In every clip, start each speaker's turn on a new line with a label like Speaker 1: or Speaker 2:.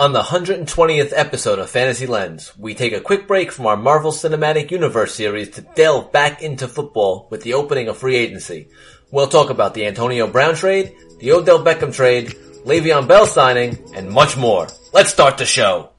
Speaker 1: On the 120th episode of Fantasy Lens, we take a quick break from our Marvel Cinematic Universe series to delve back into football with the opening of free agency. We'll talk about the Antonio Brown trade, the Odell Beckham trade, Le'Veon Bell signing, and much more. Let's start the show.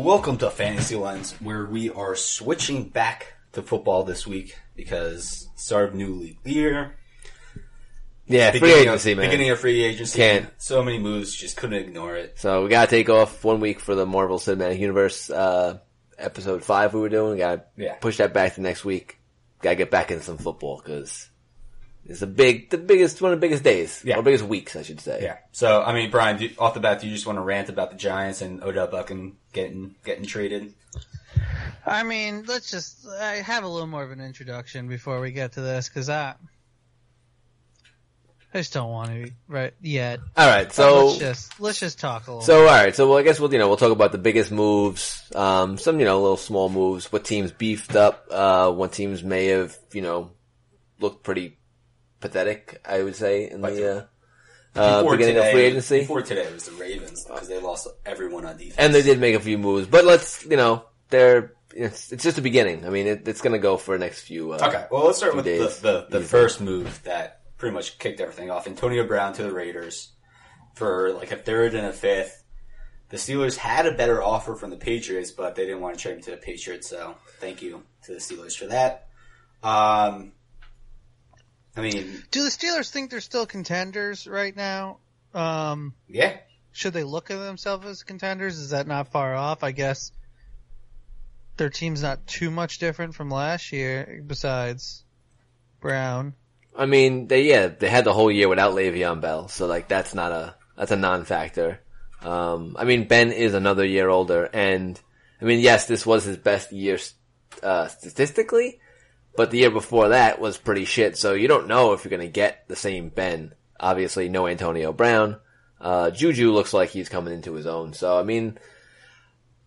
Speaker 2: Welcome to Fantasy Lens, where we are switching back to football this week because start of new league year.
Speaker 1: Yeah, free
Speaker 2: beginning
Speaker 1: agency,
Speaker 2: of,
Speaker 1: man.
Speaker 2: Beginning of free agency.
Speaker 1: Can't.
Speaker 2: So many moves, just couldn't ignore it.
Speaker 1: So we gotta take off one week for the Marvel Cinematic Universe, uh, episode five we were doing. We gotta
Speaker 2: Yeah.
Speaker 1: push that back to next week. Gotta get back into some football because it's a big, the biggest, one of the biggest days.
Speaker 2: Yeah.
Speaker 1: Or biggest weeks, I should say.
Speaker 2: Yeah. So, I mean, Brian, do, off the bat, do you just want to rant about the Giants and Odell Beckham getting getting traded?
Speaker 3: I mean, let's just I have a little more of an introduction before we get to this because I, I just don't want to right yet.
Speaker 1: Alright,
Speaker 3: So
Speaker 1: so,
Speaker 3: let's just let's just talk a little.
Speaker 1: so alright, so well, I guess we'll, you know, we'll talk about the biggest moves, um, some, you know, little small moves, what teams beefed up, uh, what teams may have, you know, looked pretty pathetic, I would say, in
Speaker 2: Like
Speaker 1: the, uh, uh, beginning
Speaker 2: today,
Speaker 1: of free agency.
Speaker 2: Before today, it was the Ravens because they lost everyone on defense.
Speaker 1: And they did make a few moves, but let's, you know, they're, it's, it's just the beginning. I mean, it, it's gonna go for the next few, uh,
Speaker 2: Okay, well, let's start with
Speaker 1: days.
Speaker 2: the, the, the first move that pretty much kicked everything off. Antonio Brown to the Raiders for like a third and a fifth. The Steelers had a better offer from the Patriots, but they didn't want to trade him to the Patriots, so thank you to the Steelers for that. Um, I mean,
Speaker 3: do the Steelers think they're still contenders right now? Um,
Speaker 2: yeah,
Speaker 3: should they look at themselves as contenders? Is that not far off? I guess their team's not too much different from last year. Besides Brown,
Speaker 1: I mean, they, yeah, they had the whole year without Le'Veon Bell, so like, that's not a, that's a non-factor. Um, I mean, Ben is another year older, and, I mean, yes, this was his best year, uh, statistically, but the year before that was pretty shit, so you don't know if you're gonna get the same Ben. Obviously, no Antonio Brown. Uh, Juju looks like he's coming into his own, so I mean,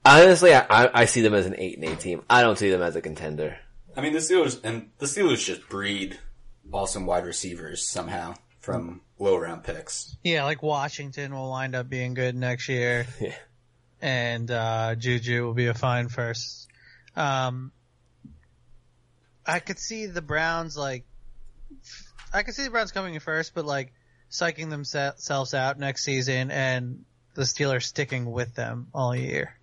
Speaker 1: honestly, I, I, I see them as an 8 and 8 team. I don't see them as a contender.
Speaker 2: I mean the Steelers and the Steelers just breed awesome wide receivers somehow from low round picks.
Speaker 3: yeah, like Washington will wind up being good next year.
Speaker 1: Yeah.
Speaker 3: and uh, Juju will be a fine first. Um, I could see the Browns like, I could see the Browns coming in first, but like psyching themselves out next season, and the Steelers sticking with them all year.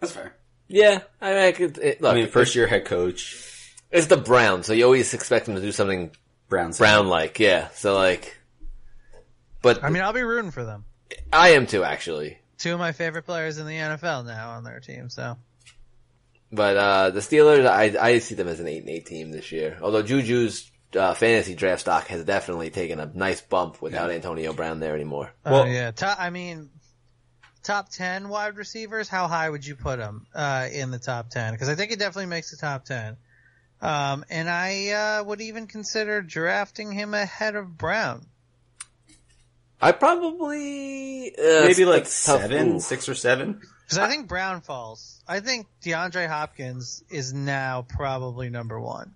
Speaker 2: That's fair.
Speaker 1: Yeah, I mean, I could, it, look,
Speaker 2: I mean, first year head coach,
Speaker 1: It's the Browns, so you always expect them to do something
Speaker 2: Browns.
Speaker 1: Brown-like, yeah. So like, but
Speaker 3: I mean, I'll be rooting for them.
Speaker 1: I am too, actually.
Speaker 3: Two of my favorite players in the NFL now on their team, so
Speaker 1: But uh the Steelers, I I see them as an eight and eight team this year. Although Juju's uh, fantasy draft stock has definitely taken a nice bump without Antonio Brown there anymore.
Speaker 2: Well-
Speaker 3: uh, yeah. Top, I mean, top ten wide receivers. How high would you put them uh, in the top ten? Because I think it definitely makes the top ten. Um, and I uh, would even consider drafting him ahead of Brown.
Speaker 1: I probably uh,
Speaker 2: maybe like
Speaker 1: that's tough
Speaker 2: seven,
Speaker 1: move.
Speaker 2: six or seven.
Speaker 3: Because I think Brown falls. I think DeAndre Hopkins is now probably number one.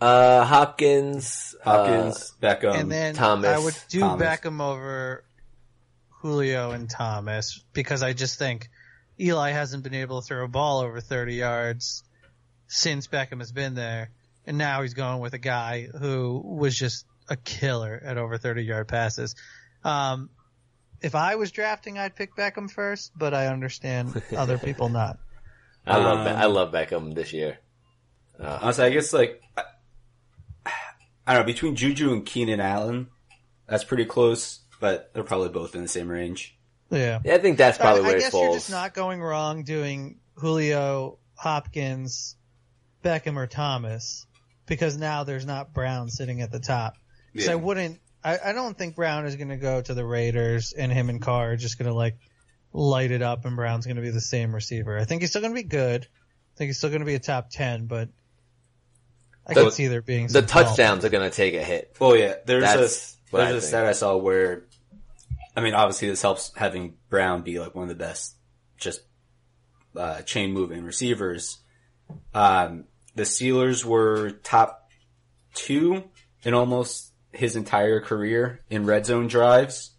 Speaker 1: Uh, Hopkins,
Speaker 2: Hopkins, Beckham,
Speaker 3: and then
Speaker 1: Thomas,
Speaker 3: I would do
Speaker 2: Thomas.
Speaker 3: Beckham over Julio and Thomas because I just think Eli hasn't been able to throw a ball over 30 yards since Beckham has been there. And now he's going with a guy who was just a killer at over 30 yard passes. Um, if I was drafting, I'd pick Beckham first, but I understand other people not.
Speaker 1: Uh, I love
Speaker 2: Um,
Speaker 1: I love Beckham this year.
Speaker 2: Honestly, I guess like I, I don't know between Juju and Keenan Allen, that's pretty close, but they're probably both in the same range.
Speaker 3: Yeah.
Speaker 1: Yeah, I think that's probably
Speaker 3: I, I
Speaker 1: where it
Speaker 3: guess
Speaker 1: falls.
Speaker 3: you're just not going wrong doing Julio, Hopkins, Beckham, or Thomas because now there's not Brown sitting at the top. So I wouldn't. I, I don't think Brown is going to go to the Raiders and him and Carr are just going to like light it up and Brown's going to be the same receiver. I think he's still going to be good. I think he's still going to be a top ten, but I
Speaker 1: The-
Speaker 3: could see there being
Speaker 1: the
Speaker 3: some fault.
Speaker 1: touchdowns are going to take a hit.
Speaker 2: Oh yeah, there's
Speaker 1: That's
Speaker 2: a
Speaker 1: what I
Speaker 2: there's a
Speaker 1: think.
Speaker 2: stat I saw where I mean, obviously this helps having Brown be like one of the best, just uh, chain moving receivers. Um, the Steelers were top two in almost his entire career in red zone drives,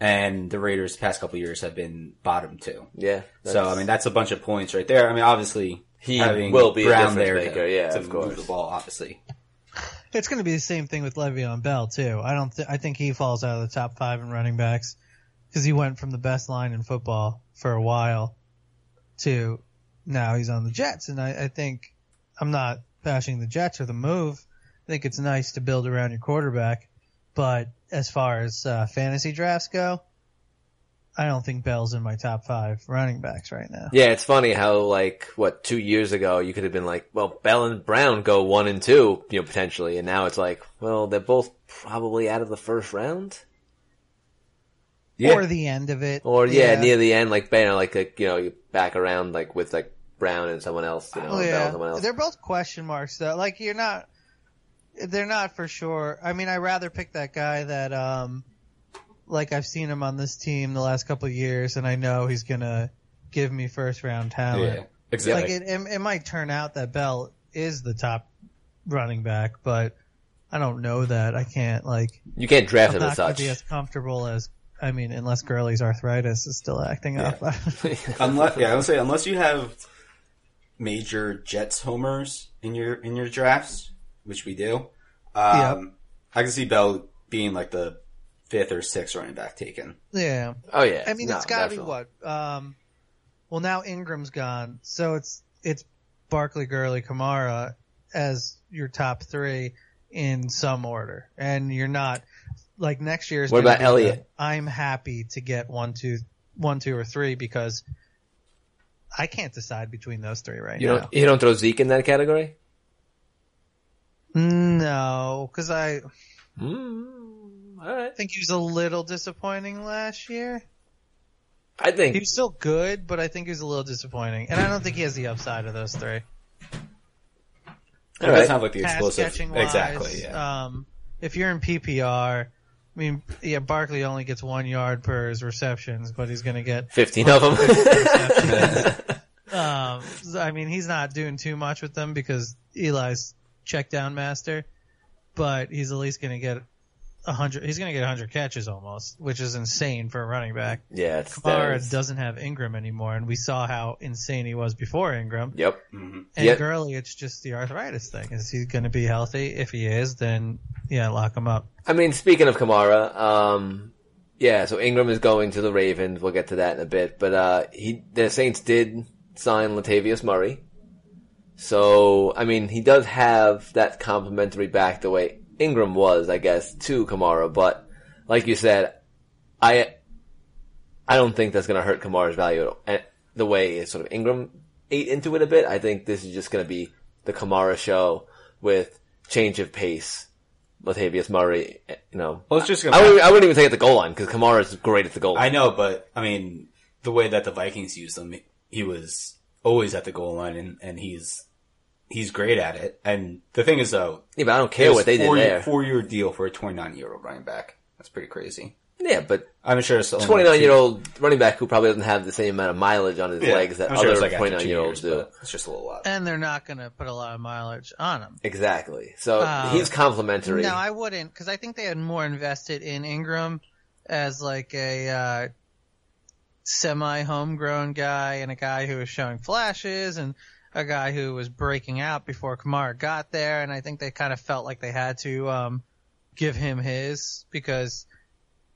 Speaker 2: and the Raiders past couple years have been bottom two.
Speaker 1: Yeah.
Speaker 2: So I mean, that's a bunch of points right there. I mean, obviously
Speaker 1: He
Speaker 2: having
Speaker 1: will be a
Speaker 2: Brown
Speaker 1: difference
Speaker 2: there
Speaker 1: maker,
Speaker 2: to,
Speaker 1: yeah,
Speaker 2: to
Speaker 1: of
Speaker 2: move
Speaker 1: course.
Speaker 2: the ball, obviously.
Speaker 3: It's going to be the same thing with Le'Veon Bell too. I don't. Th- I think he falls out of the top five in running backs because he went from the best line in football for a while to now he's on the Jets, and I, I think I'm not bashing the Jets or the move. I think it's nice to build around your quarterback, but as far as uh, fantasy drafts go, I don't think Bell's in my top five running backs right now.
Speaker 1: Yeah, it's funny how like what two years ago you could have been like, well, Bell and Brown go one and two, you know, potentially, and now it's like, well, they're both probably out of the first round,
Speaker 2: Yeah.
Speaker 3: Or the end of it,
Speaker 1: or yeah, near the end, like you know, like, like you know, you back around like with like Brown and someone else, you know,
Speaker 3: Oh
Speaker 1: and Bell and
Speaker 3: yeah,
Speaker 1: someone else.
Speaker 3: they're both question marks though. Like you're not, they're not for sure. I mean, I rather pick that guy that, um, like I've seen him on this team the last couple of years, and I know he's gonna give me first round talent.
Speaker 2: Yeah, exactly.
Speaker 3: Like it, it, it might turn out that Bell is the top running back, but I don't know that. I can't like.
Speaker 1: You can't draft
Speaker 3: I'm
Speaker 1: him
Speaker 3: not
Speaker 1: as
Speaker 3: gonna
Speaker 1: such.
Speaker 3: be as comfortable as. I mean, unless Gurley's arthritis is still acting up.
Speaker 2: unless yeah, I would say unless you have major Jets homers in your in your drafts, which we do. Um,
Speaker 3: Yep.
Speaker 2: I can see Bell being like the fifth or sixth running back taken.
Speaker 3: yeah.
Speaker 1: oh yeah,
Speaker 3: I mean,
Speaker 1: No,
Speaker 3: it's got to be what. Um, well, now Ingram's gone, so it's it's Barkley, Gurley, Kamara as your top three in some order, and you're not like next year's.
Speaker 1: What
Speaker 3: gonna
Speaker 1: about
Speaker 3: be
Speaker 1: Elliott?
Speaker 3: the, I'm happy to get one, two, one, two, or three because I can't decide between those three right
Speaker 1: You
Speaker 3: now.
Speaker 1: don't you don't throw Zeke in that category?
Speaker 3: No, because I
Speaker 1: Mm, all right.
Speaker 3: think he was a little disappointing last year.
Speaker 1: I
Speaker 3: He
Speaker 1: think
Speaker 3: was still good, but I think he was a little disappointing, and I don't think he has the upside of those three.
Speaker 2: It
Speaker 1: All
Speaker 2: doesn't have like the
Speaker 3: pass
Speaker 2: explosive.
Speaker 3: wise.
Speaker 2: exactly. Yeah.
Speaker 3: Um, if you're in PPR, I mean, yeah, Barkley only gets one yard per his receptions, but he's going to get.
Speaker 1: fifteen of them.
Speaker 3: Um, I mean, he's not doing too much with them because Eli's check down master, but he's at least going to get a hundred. He's going to get a hundred catches almost, which is insane for a running back.
Speaker 1: yeah, it's
Speaker 3: Kamara
Speaker 1: is-
Speaker 3: doesn't have Ingram anymore, and we saw how insane he was before Ingram.
Speaker 1: Yep.
Speaker 2: hmm
Speaker 3: And
Speaker 1: Yep.
Speaker 3: Gurley, it's just the arthritis thing. Is he going to be healthy? If he is, then yeah, lock him up.
Speaker 1: I mean, speaking of Kamara, um, yeah, so Ingram is going to the Ravens. We'll get to that in a bit. But, uh, he, the Saints did sign Latavius Murray. So, I mean, he does have that complimentary back the way Ingram was, I guess, to Kamara. But, like you said, I, I don't think that's going to hurt Kamara's value at the way sort of Ingram ate into it a bit. I think this is just going to be the Kamara show with change of pace. Latavius Murray, eh, you know.
Speaker 2: Well, it's just
Speaker 1: I
Speaker 2: gonna.
Speaker 1: wouldn't, I wouldn't even say at the goal line because Kamara is great at the goal line.
Speaker 2: I know, but I mean, the way that the Vikings used him, he was always at the goal line, and, and he's he's great at it. And the thing is, though,
Speaker 1: yeah, but I don't care what they did
Speaker 2: four,
Speaker 1: there.
Speaker 2: Four year deal for a 29 year old running back. That's pretty crazy.
Speaker 1: Yeah, but
Speaker 2: I'm sure it's only
Speaker 1: 29 year
Speaker 2: two-
Speaker 1: old running back who probably doesn't have the same amount of mileage on his
Speaker 2: Yeah,
Speaker 1: legs that
Speaker 2: I'm sure
Speaker 1: other
Speaker 2: it's like
Speaker 1: 29 year olds do.
Speaker 2: It's just a little lot.
Speaker 3: And they're not going to put a lot of mileage on him.
Speaker 1: Exactly. So
Speaker 3: Uh,
Speaker 1: he's complimentary.
Speaker 3: No, I wouldn't, because I think they had more invested in Ingram as like a uh, semi homegrown guy and a guy who was showing flashes and a guy who was breaking out before Kamara got there. And I think they kind of felt like they had to um, give him his because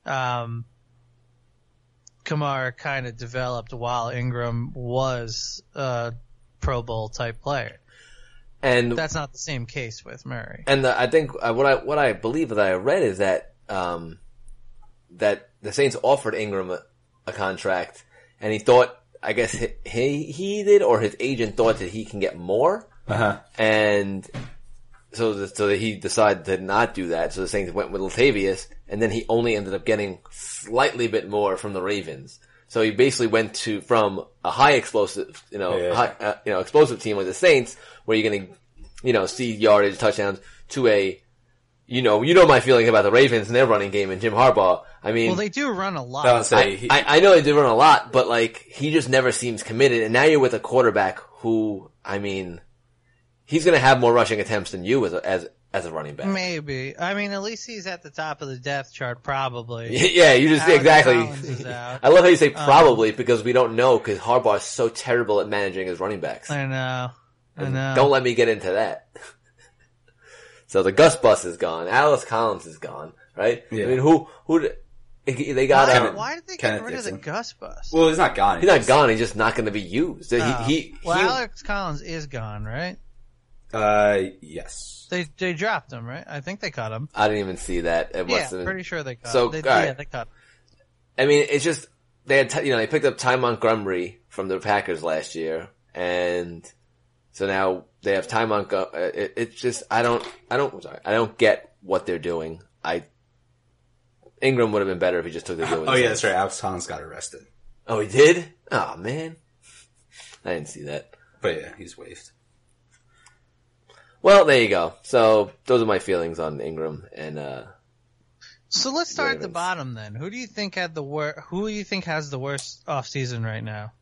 Speaker 3: um, Kamara kind of developed while Ingram was a Pro Bowl type player.
Speaker 1: and
Speaker 3: That's not the same case with Murray.
Speaker 1: And the, I think uh, what I what I believe that I read is that um, that the Saints offered Ingram a, a contract, and he thought, I guess he, he did, or his agent thought that he can get more,
Speaker 2: Uh huh.
Speaker 1: and so the, so that he decided to not do that. So the Saints went with Latavius, and then he only ended up getting slightly bit more from the Ravens. So he basically went to from a high explosive, you know,
Speaker 2: Yeah.
Speaker 1: high, uh, you know, explosive team like the Saints, where you're going to, you know, see yardage, touchdowns, to a, you know, you know my feeling about the Ravens and their running game and Jim Harbaugh. I mean,
Speaker 3: Well, they do run a lot.
Speaker 2: I would say
Speaker 1: I,
Speaker 2: he-
Speaker 1: I, I know they do run a lot, but like he just never seems committed. And now you're with a quarterback who, I mean, he's going to have more rushing attempts than you as a, as as a running back.
Speaker 3: Maybe. I mean, at least he's at the top of the depth chart, probably.
Speaker 1: Yeah, you just
Speaker 3: Alex
Speaker 1: exactly.
Speaker 3: Collins is out.
Speaker 1: I love how you say
Speaker 3: Um,
Speaker 1: probably because we don't know because Harbaugh is so terrible at managing his running backs.
Speaker 3: I know. I know.
Speaker 1: Don't let me get into that. so the Gus Bus is gone. Alex Collins is gone. Right?
Speaker 2: Yeah.
Speaker 1: I mean, who who d- they got?
Speaker 3: why,
Speaker 1: um,
Speaker 3: why did they
Speaker 2: Kenneth
Speaker 3: get rid of the Gus bus?
Speaker 2: well, he's not gone.
Speaker 1: he's not gone. He's just not going to be used. He,
Speaker 3: Oh.
Speaker 1: he,
Speaker 3: well,
Speaker 1: he-
Speaker 3: Alex Collins is gone, right?
Speaker 2: Uh, yes.
Speaker 3: They they dropped him, right? I think they caught him.
Speaker 1: I didn't even see that. It
Speaker 3: Yeah,
Speaker 1: must have been-
Speaker 3: pretty sure they caught.
Speaker 1: So,
Speaker 3: him. They,
Speaker 1: alright.
Speaker 3: yeah, they cut. Him.
Speaker 1: I mean, it's just they had t- you know they picked up Ty Montgomery from the Packers last year, and so now they have Ty Montgomery. It, it's just I don't I don't I'm sorry I don't get what they're doing. I Ingram would have been better if he just took the deal. with
Speaker 2: Oh
Speaker 1: the
Speaker 2: yeah,
Speaker 1: Saints.
Speaker 2: that's right. Alex Collins got arrested,
Speaker 1: Oh, he did. Oh man, I didn't see that.
Speaker 2: but yeah, he's waived.
Speaker 1: Well, there you go. So those are my feelings on Ingram, and uh
Speaker 3: So let's start at the bottom then. Who do you think had the wor- Who do you think has the worst off season right now?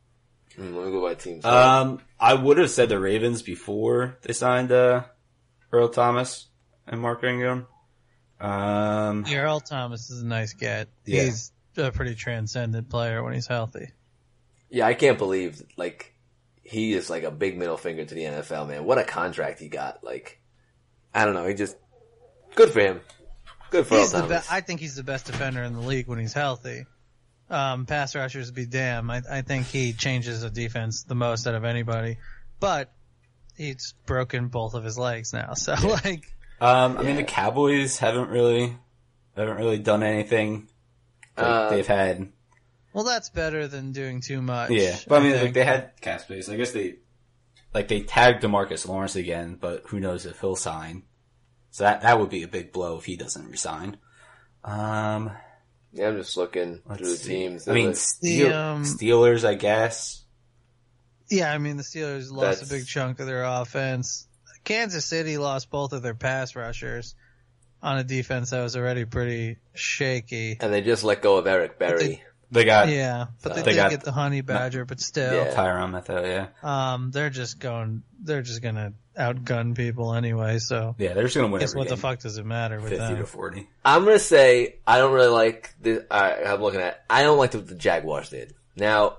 Speaker 1: Hmm, let me go by teams.
Speaker 2: Um, I would have said the Ravens before they signed uh, Earl Thomas and Mark Ingram. Um,
Speaker 3: Yeah, Earl Thomas is a nice get.
Speaker 2: Yeah.
Speaker 3: He's a pretty transcendent player when he's healthy.
Speaker 1: Yeah, I can't believe like he is like a big middle finger to the NFL, man. What a contract he got! Like, I don't know. He just good for him. Good for
Speaker 3: He's
Speaker 1: Earl
Speaker 3: the be-
Speaker 1: Thomas.
Speaker 3: I think he's the best defender in the league when he's healthy. Um, pass rushers be damn. I, I think he changes the defense the most out of anybody. But he's broken both of his legs now, so like
Speaker 2: um, I mean the Cowboys haven't really haven't really done anything. Like,
Speaker 1: Uh,
Speaker 2: they've had
Speaker 3: well that's better than doing too much.
Speaker 2: yeah, but I mean like they had cap space. I guess they like they tagged Demarcus Lawrence again, but who knows if he'll sign. So that that would be a big blow if he doesn't resign. Um,
Speaker 1: yeah, I'm just looking
Speaker 2: let's
Speaker 1: through the
Speaker 2: see.
Speaker 1: teams.
Speaker 2: I mean,
Speaker 1: There's
Speaker 2: Steel,
Speaker 3: um,
Speaker 2: Steelers, I guess.
Speaker 3: Yeah, I mean the Steelers lost
Speaker 1: That's-
Speaker 3: a big chunk of their offense. Kansas City lost both of their pass rushers on a defense that was already pretty shaky.
Speaker 1: and they just let go of Eric Berry.
Speaker 2: They got
Speaker 3: Yeah, but they,
Speaker 1: They
Speaker 3: did
Speaker 2: got-
Speaker 3: get the honey badger, but still,
Speaker 1: Yeah.
Speaker 2: Tyrann Mathieu, yeah.
Speaker 3: um, they're just going, they're just gonna outgun people anyway. So,
Speaker 2: Yeah, they're just gonna win
Speaker 3: guess
Speaker 2: every
Speaker 3: what the fuck does it matter with
Speaker 2: 50
Speaker 3: that?
Speaker 2: to 40.
Speaker 1: I'm gonna say I don't really like the. I I'm looking at. I don't like what the Jaguars did. Now,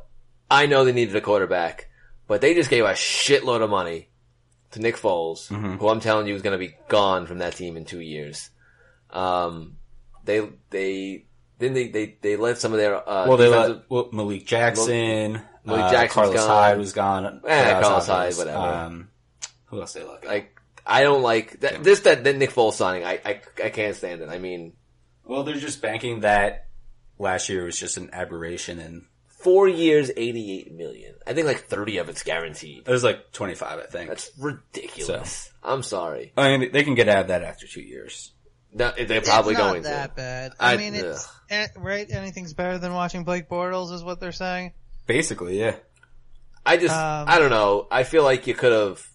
Speaker 1: I know they needed a quarterback, but they just gave a shitload of money to Nick Foles,
Speaker 2: Mhm.
Speaker 1: who I'm telling you is gonna be gone from that team in two years. Um, they they then they they they let some of their uh,
Speaker 2: Well, they let well, Malik Jackson,
Speaker 1: Malik
Speaker 2: uh,
Speaker 1: Jackson's
Speaker 2: Carlos
Speaker 1: gone.
Speaker 2: Hyde was gone.
Speaker 1: Eh,
Speaker 2: was
Speaker 1: Carlos. Hyde, whatever.
Speaker 2: Um, who else they let
Speaker 1: like I don't like that. This that, that Nick Foles signing. I, I I can't stand it. I mean,
Speaker 2: well, they're just banking that last year was just an aberration, and
Speaker 1: four years, eighty eight million. I think like thirty of it's guaranteed.
Speaker 2: it was like 25, I think.
Speaker 1: That's ridiculous. I'm sorry.
Speaker 2: I mean, they can get out of that after two years.
Speaker 1: No, they're probably going.
Speaker 3: it's not
Speaker 1: going
Speaker 3: that
Speaker 1: to.
Speaker 3: bad. I,
Speaker 1: I-
Speaker 3: mean, it's
Speaker 1: ugh.
Speaker 3: eh, right. Anything's better than watching Blake Bortles, is what they're saying.
Speaker 2: Basically, yeah.
Speaker 1: I just,
Speaker 3: Um,
Speaker 1: I don't know. I feel like you could have.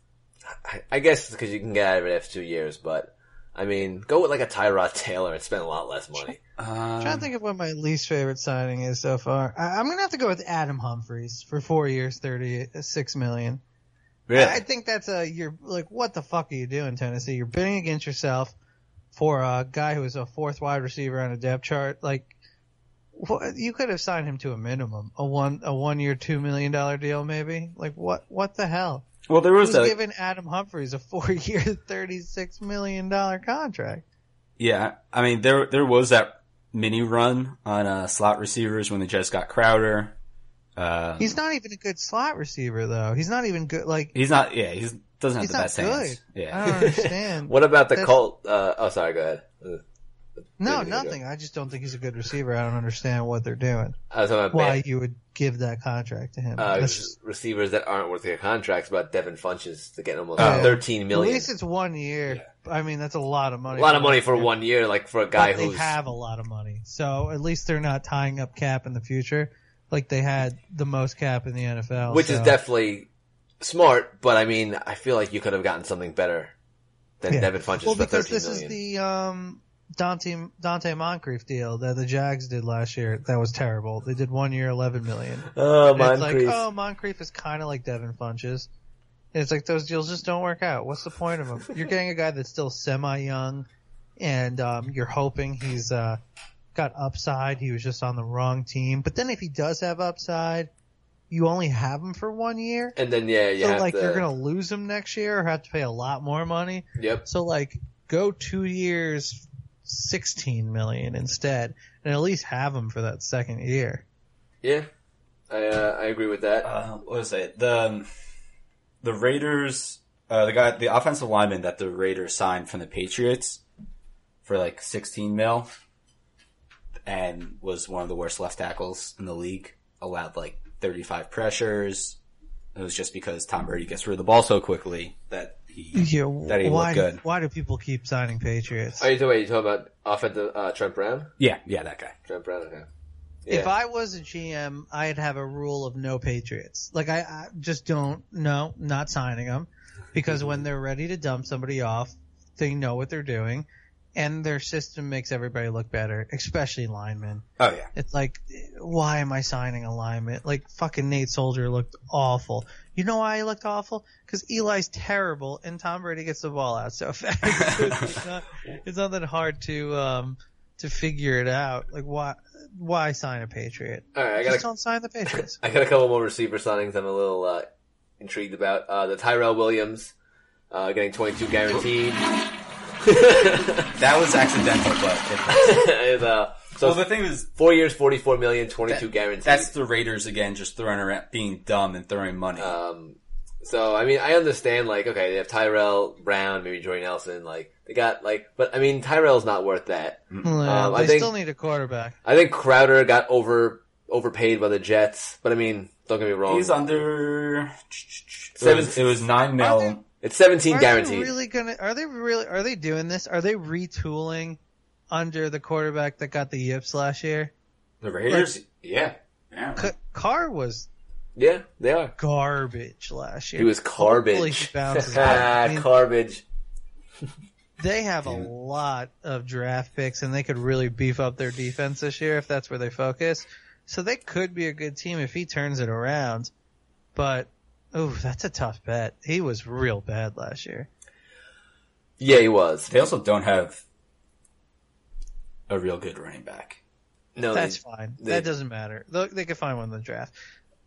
Speaker 1: I, I guess because you can get out of it after two years, but I mean, go with like a Tyrod Taylor and spend a lot less money.
Speaker 3: I'm trying to
Speaker 2: Um,
Speaker 3: think of what my least favorite signing is so far. I, I'm gonna have to go with Adam Humphries for four years, thirty six million.
Speaker 2: really?
Speaker 3: I think that's a you're like what the fuck are you doing, Tennessee? You're bidding against yourself for a guy who is a fourth wide receiver on a depth chart. Like, what, you could have signed him to a minimum, a one a one year, two million dollar deal, maybe. Like, what what the hell?
Speaker 2: well, there was
Speaker 3: Who's
Speaker 2: a
Speaker 3: giving Adam Humphries a four year, thirty six million dollar contract?
Speaker 2: yeah. I mean, there there was that mini run on uh, slot receivers when they just got Crowder. Uh,
Speaker 3: He's not even a good slot receiver though. He's not even good. Like,
Speaker 2: he's not. Yeah, he doesn't have
Speaker 3: he's
Speaker 2: the
Speaker 3: not
Speaker 2: best
Speaker 3: good.
Speaker 2: hands.
Speaker 3: I
Speaker 2: Yeah.
Speaker 3: don't understand.
Speaker 1: What about the
Speaker 3: That's-
Speaker 1: Colt? Uh, oh, sorry. Go ahead. Uh,
Speaker 3: no, nothing. I just don't think he's a good receiver. I don't understand what they're doing.
Speaker 1: I was
Speaker 3: Why
Speaker 1: bad,
Speaker 3: you would give that contract to him?
Speaker 1: uh,
Speaker 3: just-
Speaker 1: receivers that aren't worth their contracts. About Devin Funchess to get almost
Speaker 2: Oh.
Speaker 1: thirteen
Speaker 3: At least it's one year. I mean, that's a lot of money.
Speaker 1: a lot of money for
Speaker 3: one
Speaker 1: one year, like for a guy
Speaker 3: But they have a lot of money, so at least they're not tying up cap in the future, like they had the most cap in the NFL.
Speaker 1: which is definitely smart. But I mean, I feel like you could have gotten something better than
Speaker 3: Yeah.
Speaker 1: Devin Funchess
Speaker 3: Well,
Speaker 1: for
Speaker 3: because this
Speaker 1: million.
Speaker 3: is the um, Donte Donte Moncrief deal that the Jags did last year. That was terrible. They did one year, eleven million.
Speaker 1: Oh,
Speaker 3: And it's like,
Speaker 1: Moncrief.
Speaker 3: oh, Moncrief is kind of like Devin Funchess. And it's like those deals just don't work out. What's the point of them? You're getting a guy that's still semi young, and um, you're hoping he's uh, got upside. He was just on the wrong team. But then if he does have upside, you only have him for one year.
Speaker 1: and then yeah, you
Speaker 3: so
Speaker 1: have
Speaker 3: like
Speaker 1: to.
Speaker 3: you're gonna lose him next year or have to pay a lot more money.
Speaker 1: Yep.
Speaker 3: So like go two years, sixteen million instead, and at least have him for that second year.
Speaker 1: Yeah. I uh, I agree with that.
Speaker 4: Uh, what was it? The um, the Raiders, uh, the guy, the offensive lineman that the Raiders signed from the Patriots for like 16 mil, and was one of the worst left tackles in the league. Allowed like 35 pressures. It was just because Tom Brady gets rid of the ball so quickly that he.
Speaker 3: Yeah,
Speaker 4: That he
Speaker 3: why?
Speaker 4: looked good.
Speaker 3: Why do people keep signing Patriots?
Speaker 1: Are you talking, wait, you talking about offensive uh, Trent Brown?
Speaker 4: Yeah, yeah, that guy.
Speaker 1: Trent Brown. Okay.
Speaker 3: If I was a GM, I'd have a rule of no Patriots. Like I, I just don't, no, not signing them, because when they're ready to dump somebody off, they know what they're doing, and their system makes everybody look better, especially linemen.
Speaker 4: Oh yeah.
Speaker 3: It's like, why am I signing a lineman? Like fucking Nate Solder looked awful. You know why he looked awful? Because Eli's terrible, and Tom Brady gets the ball out so fast. it's, not, it's not that hard to um to figure it out. Like why why sign a Patriot?
Speaker 1: All right, I got
Speaker 3: Just
Speaker 1: a,
Speaker 3: don't sign the Patriots.
Speaker 1: I got a couple more receiver signings. I'm a little uh, intrigued about uh, the Tyrell Williams uh, getting 22 guaranteed.
Speaker 4: That was accidental, but
Speaker 1: and, uh, so
Speaker 4: well, the thing is,
Speaker 1: four years, 44 million, 22
Speaker 4: that-
Speaker 1: guaranteed.
Speaker 4: that's the Raiders again, just throwing around, being dumb and throwing money.
Speaker 1: Um, so I mean, I understand like okay, they have Tyrell Brown, maybe Jordy Nelson, like they got like, but I mean, Tyrell's not worth that.
Speaker 3: Yeah,
Speaker 1: Um, I
Speaker 3: they
Speaker 1: think-
Speaker 3: still need a quarterback.
Speaker 1: I think Crowder got over overpaid by the Jets, but I mean, don't get me wrong,
Speaker 4: He's under. It was, it was nine
Speaker 3: Are
Speaker 4: mil.
Speaker 1: It's 17
Speaker 3: Are
Speaker 1: guaranteed.
Speaker 3: they really gonna? Are they really? Are they doing this? Are they retooling under the quarterback that got the yips last year?
Speaker 4: The Raiders, yeah, yeah.
Speaker 3: C- Carr was
Speaker 1: yeah, they are.
Speaker 3: garbage last year.
Speaker 1: He was garbage.
Speaker 3: he bounces back. I mean,
Speaker 1: garbage.
Speaker 3: they have a lot of draft picks, and they could really beef up their defense this year if that's where they focus. So they could be a good team if he turns it around. But, ooh, that's a tough bet. He was real bad last year.
Speaker 1: Yeah, he was.
Speaker 4: They also don't have a real good running back.
Speaker 1: No,
Speaker 3: That's
Speaker 1: they-
Speaker 3: fine.
Speaker 1: they-
Speaker 3: that doesn't matter. They, they could find one in the draft.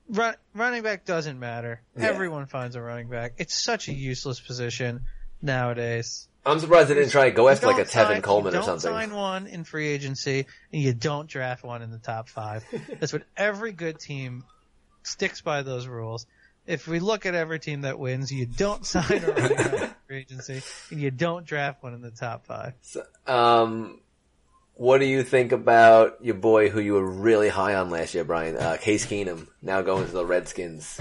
Speaker 3: Run, running back doesn't matter.
Speaker 4: Yeah.
Speaker 3: Everyone finds a running back. It's such a useless position nowadays.
Speaker 1: I'm surprised they didn't try to go after like a
Speaker 3: don't
Speaker 1: Tevin
Speaker 3: sign-
Speaker 1: Coleman
Speaker 3: you
Speaker 1: or
Speaker 3: don't
Speaker 1: something.
Speaker 3: sign one in free agency, and you don't draft one in the top five. That's what every good team sticks by those rules. If we look at every team that wins, you don't sign a running back free agency, and you don't draft one in the top five.
Speaker 1: Um, what do you think about your boy who you were really high on last year, Brian? Uh, Case Keenum now going to the Redskins.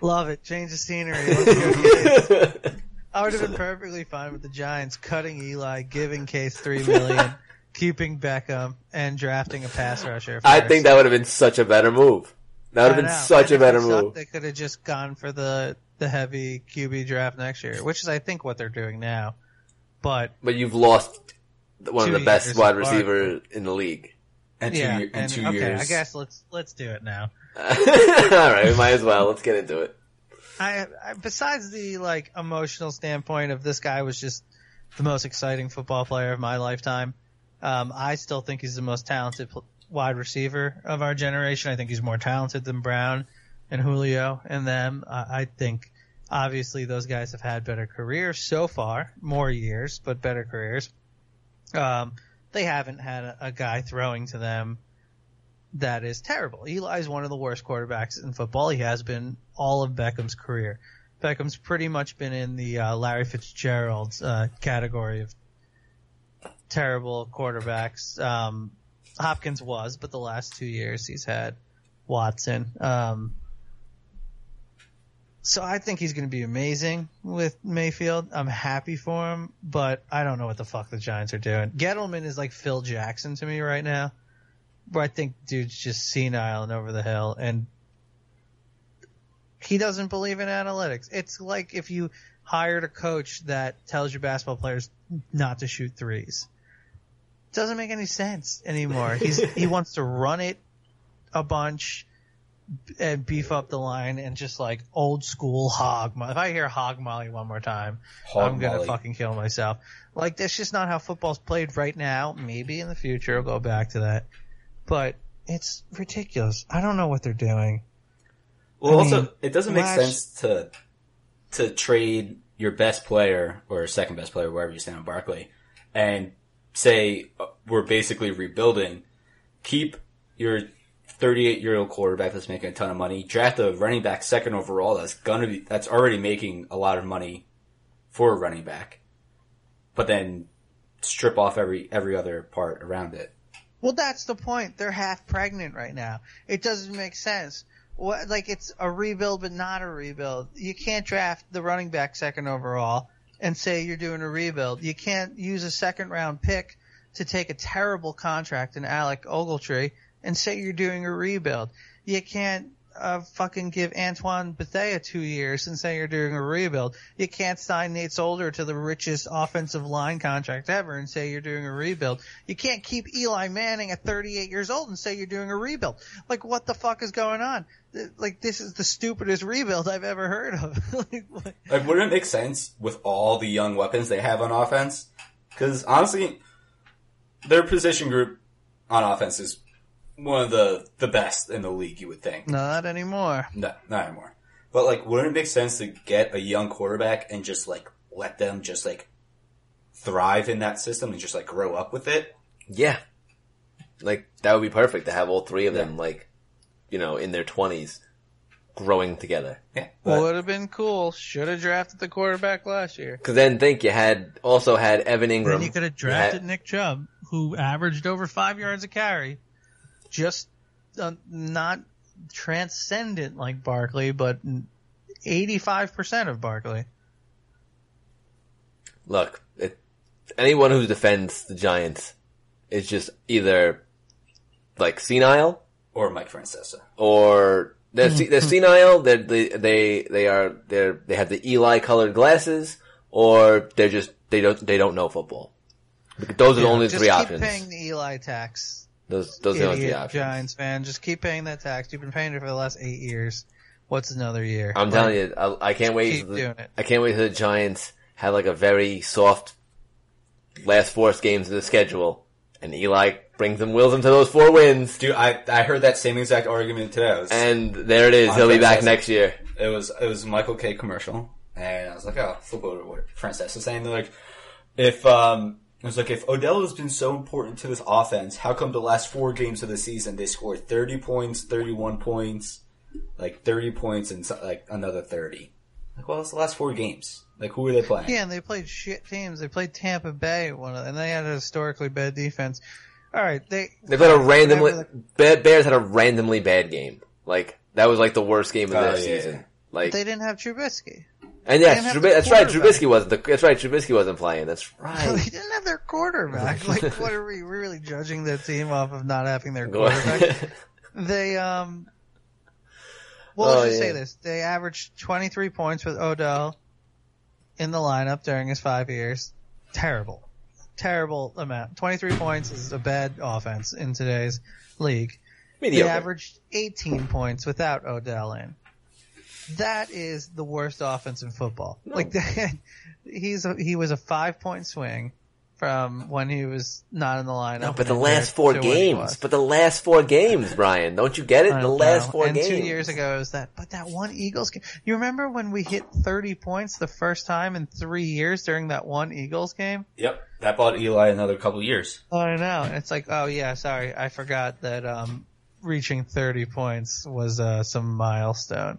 Speaker 3: Love it. Change the scenery. Let's go Case. I would have been perfectly fine with the Giants cutting Eli, giving Case three million, keeping Beckham, and drafting a pass rusher.
Speaker 1: I think that would have been such a better move. That would have been
Speaker 3: know.
Speaker 1: such a better move.
Speaker 3: They could have just gone for the the heavy QB draft next year, which is I think what they're doing now. But
Speaker 1: But you've lost one of the best wide
Speaker 3: apart.
Speaker 1: receivers in the league.
Speaker 4: And two,
Speaker 3: yeah,
Speaker 4: year, and
Speaker 3: and,
Speaker 4: two
Speaker 3: okay,
Speaker 4: years.
Speaker 3: I guess let's let's do it now.
Speaker 1: All right, we might as well. Let's get into it.
Speaker 3: I, I besides the like emotional standpoint of this guy was just the most exciting football player of my lifetime. Um, I still think he's the most talented pl- wide receiver of our generation. I think he's more talented than Brown and Julio and them. I, I think obviously those guys have had better careers so far, more years, but better careers. Um, they haven't had a, a guy throwing to them that is terrible. Eli's one of the worst quarterbacks in football. He has been all of Beckham's career. Beckham's pretty much been in the uh, Larry Fitzgerald's uh, category of terrible quarterbacks. Um, Hopkins was, but the last two years he's had Watson. Um, so I think he's going to be amazing with Mayfield. I'm happy for him, but I don't know what the fuck the Giants are doing. Gettleman is like Phil Jackson to me right now where I think dude's just senile and over the hill, and he doesn't believe in analytics. It's like if you hired a coach that tells your basketball players not to shoot threes. Doesn't make any sense anymore. He's he wants to run it a bunch and beef up the line and just like old school hog. If I hear hog molly one more time,
Speaker 2: Hog
Speaker 3: I'm gonna
Speaker 2: molly.
Speaker 3: fucking kill myself. Like that's just not how football's played right now. Maybe in the future I'll go back to that, but it's ridiculous. I don't know what they're doing.
Speaker 2: Well,
Speaker 3: I
Speaker 2: also,
Speaker 3: mean,
Speaker 2: it doesn't make
Speaker 3: last-
Speaker 2: sense to to trade your best player or second best player, wherever you stand on Barkley, and say uh, we're basically rebuilding. Keep your 38 year old quarterback that's making a ton of money. Draft a running back second overall that's gonna be that's already making a lot of money for a running back, but then strip off every every other part around it.
Speaker 3: Well, that's the point. They're half pregnant right now. It doesn't make sense. What, like it's a rebuild, but not a rebuild. You can't draft the running back second overall and say you're doing a rebuild. You can't use a second round pick to take a terrible contract in Alec Ogletree and say you're doing a rebuild. You can't uh, fucking give Antoine Bethea two years and say you're doing a rebuild. You can't sign Nate Solder to the richest offensive line contract ever and say you're doing a rebuild. You can't keep Eli Manning at 38 years old and say you're doing a rebuild. Like what the fuck is going on? Like this is the stupidest rebuild I've ever heard of. like,
Speaker 2: Like, wouldn't it make sense with all the young weapons they have on offense? Because honestly, their position group on offense is one of the the best in the league. You would think.
Speaker 3: not anymore.
Speaker 2: No, not anymore. But like, wouldn't it make sense to get a young quarterback and just like let them just like thrive in that system and just like grow up with it?
Speaker 1: Yeah. Like, that would be perfect to have all three of them, like, you know, in their twenties, growing together.
Speaker 2: Yeah. But,
Speaker 3: Would have been cool. Should have drafted the quarterback last year.
Speaker 1: Cause then think you had, also had Evan Engram.
Speaker 3: Then you could have drafted
Speaker 1: had-
Speaker 3: Nick Chubb, who averaged over five yards a carry, just uh, not transcendent like Barkley, but eighty-five percent of Barkley.
Speaker 1: Look, it, anyone who defends the Giants is just either, like, senile,
Speaker 2: or Mike Francesa.
Speaker 1: or they're, se- they're senile, they're, they, they, they are, they're, they have the Eli colored glasses, or they're just, they don't, they don't know football. Those are the only
Speaker 3: just
Speaker 1: three
Speaker 3: keep
Speaker 1: options.
Speaker 3: paying the Eli tax.
Speaker 1: Those, those are the only three options.
Speaker 3: Giants fan, just keep paying that tax. You've been paying it for the last eight years. What's another year?
Speaker 1: I'm telling you, I, I can't wait.
Speaker 3: keep
Speaker 1: the,
Speaker 3: doing it.
Speaker 1: I can't wait till the Giants have like a very soft last four games of the schedule, and Eli brings them, wills them to those four wins,
Speaker 2: Dude, I I heard that same exact argument today. Was,
Speaker 1: and there it is.
Speaker 2: On
Speaker 1: He'll be back next year.
Speaker 2: it was it was Michael Kay commercial, and I was like, oh, flip over to what Francesa saying. They're like, if um, it was like if Odell has been so important to this offense, how come the last four games of the season they scored thirty points, thirty one points, like thirty points, and so, like another thirty? Like, well, it's the last four games. Like, who are they playing?
Speaker 3: Yeah, and they played shit teams. They played Tampa Bay, one of, and they had a historically bad defense. All right, they
Speaker 1: They've a randomly
Speaker 3: whatever
Speaker 1: Ba- Bears had a randomly bad game. Like that was like the worst game of
Speaker 2: Oh,
Speaker 1: their
Speaker 2: yeah,
Speaker 1: season.
Speaker 2: yeah.
Speaker 1: Like
Speaker 3: they didn't have Trubisky.
Speaker 1: And
Speaker 3: they
Speaker 1: yes,
Speaker 3: didn't have
Speaker 1: that's right. Trubisky wasn't. The, that's right. Trubisky wasn't playing. That's right.
Speaker 3: they didn't have their quarterback. Like, what are we really judging the team off of not having their quarterback? they um. Well,
Speaker 1: Oh,
Speaker 3: let's just
Speaker 1: yeah.
Speaker 3: say this: they averaged 23 points with Odell in the lineup during his five years. Terrible, terrible amount. 23 points is a bad offense in today's league. They averaged 18 points without Odell in. That is the worst offense in football. Like that, he's a, he was a five point swing from when he was not in the lineup.
Speaker 1: No, but the last four
Speaker 3: to when he
Speaker 1: games.
Speaker 3: was.
Speaker 1: But the last four games, Brian. Don't you get it?
Speaker 3: I
Speaker 1: The
Speaker 3: know.
Speaker 1: last four
Speaker 3: and
Speaker 1: games.
Speaker 3: two years ago it was that, but that one Eagles game. You remember when we hit 30 points the first time in three years during that one Eagles game?
Speaker 2: Yep, that bought Eli another couple years.
Speaker 3: I know. And it's like, oh yeah, sorry, I forgot that um, reaching 30 points was uh, some milestone.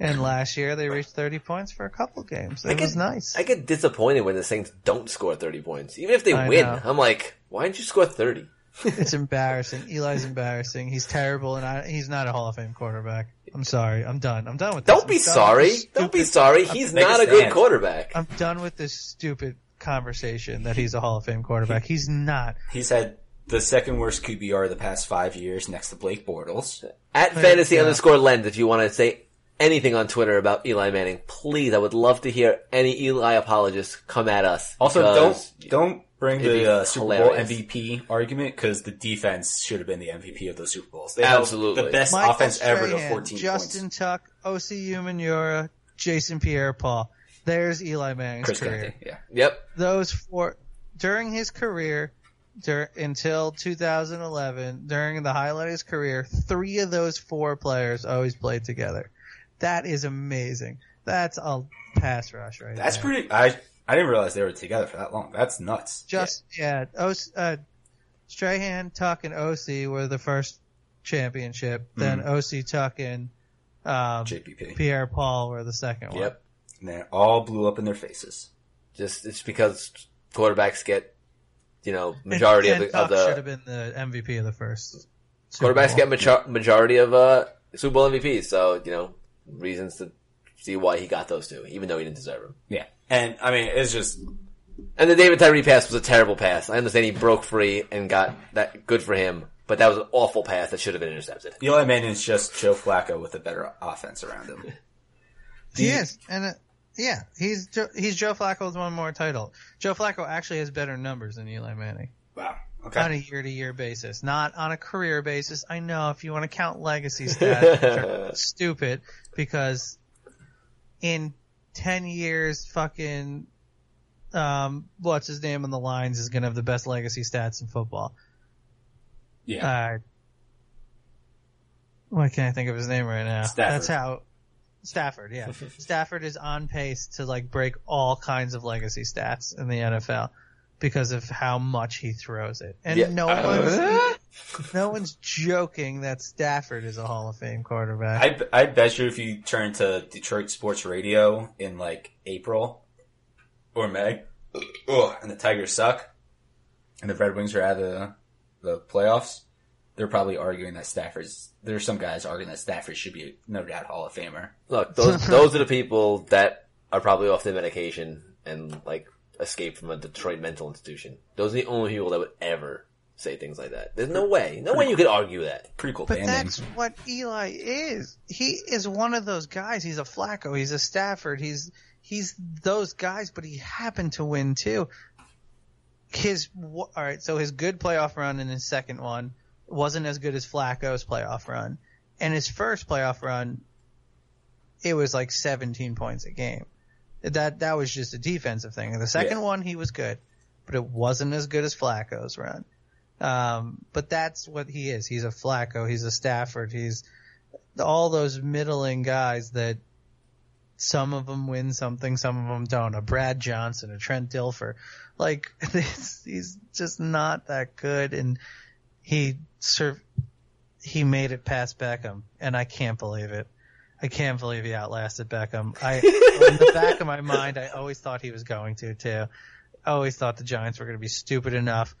Speaker 3: And last year they reached 30 points for a couple games. It
Speaker 1: I get-
Speaker 3: was nice.
Speaker 1: I get disappointed when the Saints don't score 30 points. Even if they
Speaker 3: I
Speaker 1: win,
Speaker 3: know.
Speaker 1: I'm like, why didn't you score 30?
Speaker 3: it's embarrassing. Eli's embarrassing. He's terrible, and I, he's not a Hall of Fame quarterback. I'm sorry. I'm done. I'm done with this.
Speaker 1: Don't be
Speaker 3: I'm done with
Speaker 1: sorry. Don't be sorry. He's not a good quarterback.
Speaker 3: I'm done with this stupid conversation that he's a Hall of Fame quarterback. He's not.
Speaker 2: He's had the second worst QBR of the past five years, next to Blake Bortles.
Speaker 1: At fantasy
Speaker 3: yeah.
Speaker 1: underscore lens, if you want to say anything on Twitter about Eli Manning. Please, I would love to hear any Eli apologists come at us.
Speaker 2: Also, don't don't bring
Speaker 1: it'd
Speaker 2: the uh, Super Bowl. MVP argument because the defense should have been the MVP of those Super Bowls. They
Speaker 1: Absolutely.
Speaker 2: the best
Speaker 3: Michael
Speaker 2: offense ever to
Speaker 3: Strahan,
Speaker 2: 14
Speaker 3: Justin
Speaker 2: points.
Speaker 3: Tuck, Osi Umenyiora, Jason Pierre-Paul. There's Eli Manning's
Speaker 2: Chris
Speaker 3: career.
Speaker 2: Kennedy, yeah.
Speaker 1: Yep.
Speaker 3: Those four during his career, dur- until 2011, during the highlight of his career, three of those four players always played together. That is amazing. That's a pass rush right there.
Speaker 2: That's
Speaker 3: there.
Speaker 2: pretty. I I didn't realize they were together for that long. That's nuts.
Speaker 3: Just yeah, O- uh, Strahan, Tuck, and Osi were the first championship. Then Osi, Tuck, and um,
Speaker 2: JPP.
Speaker 3: Pierre Paul were the second one.
Speaker 1: Yep.
Speaker 2: And they all blew up in their faces.
Speaker 1: Just it's because quarterbacks get, you know, majority
Speaker 3: and,
Speaker 1: of the, of
Speaker 3: Tuck should have been the MVP of the first. Super
Speaker 1: quarterbacks
Speaker 3: Bowl.
Speaker 1: get majority of uh Super Bowl MVPs. So you know, reasons to see why he got those two, even though he didn't deserve them.
Speaker 2: Yeah. And I mean, it's just
Speaker 1: And the David Tyree pass was a terrible pass. I understand he broke free and got that good for him, but that was an awful pass that should have been intercepted.
Speaker 2: Eli is just Joe Flacco with a better offense around him.
Speaker 3: He is, and uh, yeah, he's Jo- he's Joe Flacco with one more title. Joe Flacco actually has better numbers than Eli Manning
Speaker 2: Wow.
Speaker 3: On a year to year basis, not on a career basis. I know if you want to count legacy stats, which stupid because in ten years, fucking um, what's his name on the lines is going to have the best legacy stats in football.
Speaker 2: Yeah.
Speaker 3: Uh, why can't I think of his name right now?
Speaker 2: Stafford.
Speaker 3: That's how Stafford, yeah. Stafford is on pace to like break all kinds of legacy stats in the NFL because of how much he throws it. And
Speaker 1: Yeah.
Speaker 3: no one's no one's joking that Stafford is a Hall of Fame quarterback.
Speaker 2: I, I bet you if you turn to Detroit sports radio in like April or May, ugh, and the Tigers suck, and the Red Wings are out of the, the playoffs, they're probably arguing that Stafford's. There's some guys arguing that Stafford should be no doubt Hall of Famer.
Speaker 1: Look, those those are the people that are probably off their medication and like escaped from a Detroit mental institution. Those are the only people that would ever say things like that. There's no way, no way you could argue that.
Speaker 2: Pretty cool
Speaker 3: But
Speaker 2: banding.
Speaker 3: that's what Eli is. He is one of those guys. He's a Flacco. He's a Stafford. He's he's those guys, but he happened to win too. His all right, so his good playoff run in his second one wasn't as good as Flacco's playoff run, and his first playoff run, it was like 17 points a game. That that was just a defensive thing. The second
Speaker 2: Yeah.
Speaker 3: one he was good, but it wasn't as good as Flacco's run. Um, but that's what he is. He's a Flacco. He's a Stafford. He's all those middling guys that some of them win something, some of them don't. A Brad Johnson, a Trent Dilfer. Like, he's just not that good. And he served, he made it past Beckham. And I can't believe it. I can't believe he outlasted Beckham. I, in the back of my mind, I always thought he was going to too. I always thought the Giants were going to be stupid enough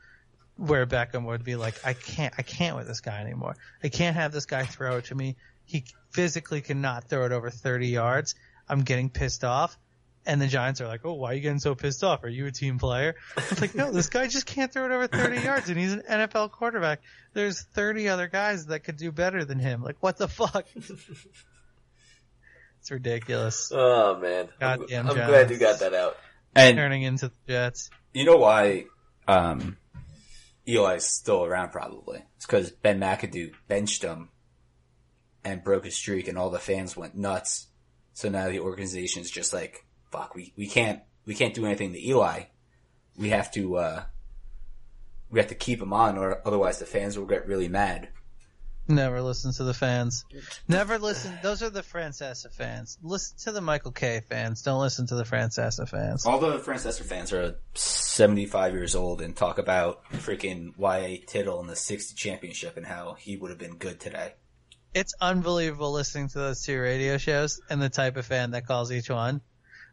Speaker 3: where Beckham would be like, I can't, I can't with this guy anymore. I can't have this guy throw it to me. He physically cannot throw it over 30 yards. I'm getting pissed off. And the Giants are like, oh, why are you getting so pissed off? Are you a team player? It's like, no, this guy just can't throw it over 30 yards and he's an NFL quarterback. There's 30 other guys that could do better than him. Like, what the fuck? it's ridiculous.
Speaker 1: Oh man, I'm,
Speaker 3: Goddamn
Speaker 1: I'm glad you got that out.
Speaker 2: and
Speaker 3: Turning into the Jets.
Speaker 2: you know why um, Eli's still around? Probably it's because Ben McAdoo benched him and broke his streak, and all the fans went nuts. So now the organization's just like, "Fuck, we, we can't we can't do anything to Eli. We have to uh, we have to keep him on, or otherwise the fans will get really mad."
Speaker 3: Never listen to the fans. Never listen. Those are the Francesa fans. Listen to the Michael Kay fans. Don't listen to the Francesa fans.
Speaker 2: All the Francesa fans are 75 years old and talk about freaking Y.A. Tittle in the 60 championship and how he would have been good today.
Speaker 3: It's unbelievable listening to those two radio shows and the type of fan that calls each one.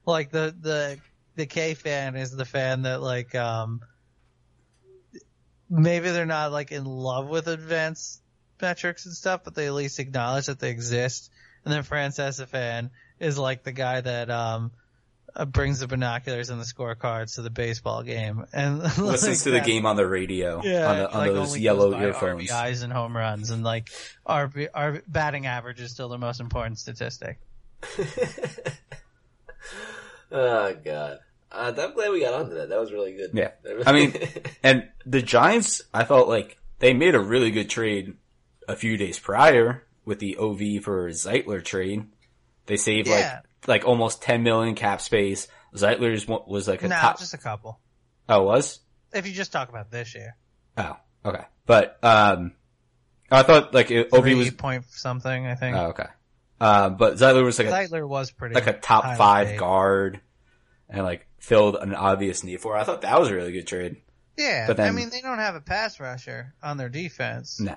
Speaker 3: Like the the the Kay fan is the fan that like um maybe they're not like in love with advanced metrics and stuff, but they at least acknowledge that they exist. And then Francesa fan is like the guy that um uh, brings the binoculars and the scorecards to the baseball game and
Speaker 2: Listens
Speaker 3: like
Speaker 2: to the game on the radio
Speaker 3: Yeah,
Speaker 2: on, the, on
Speaker 3: like
Speaker 2: those yellow
Speaker 3: goes by
Speaker 2: earphones.
Speaker 3: RBIs and home runs, and like our our batting average is still the most important statistic.
Speaker 1: oh god. Uh, I'm glad we got onto that. That was really good.
Speaker 2: Yeah. I mean, and the Giants, I felt like they made a really good trade a few days prior with the OV for Zeitler trade. They saved
Speaker 3: Yeah.
Speaker 2: like, like almost 10 million cap space. Zeitler's was like a
Speaker 3: No,
Speaker 2: top.
Speaker 3: just a couple.
Speaker 2: Oh, it was?
Speaker 3: If you just talk about this year,
Speaker 2: Oh, okay. But, um, I thought like it, OV was,
Speaker 3: point something, I think.
Speaker 2: oh, okay. Uh, but Zeitler was like a,
Speaker 3: Zeitler was pretty
Speaker 2: like a top five
Speaker 3: paid.
Speaker 2: guard and like filled an obvious need for. it. I thought that was a really good trade.
Speaker 3: Yeah,
Speaker 2: But then-
Speaker 3: I mean they don't have a pass rusher on their defense.
Speaker 2: No.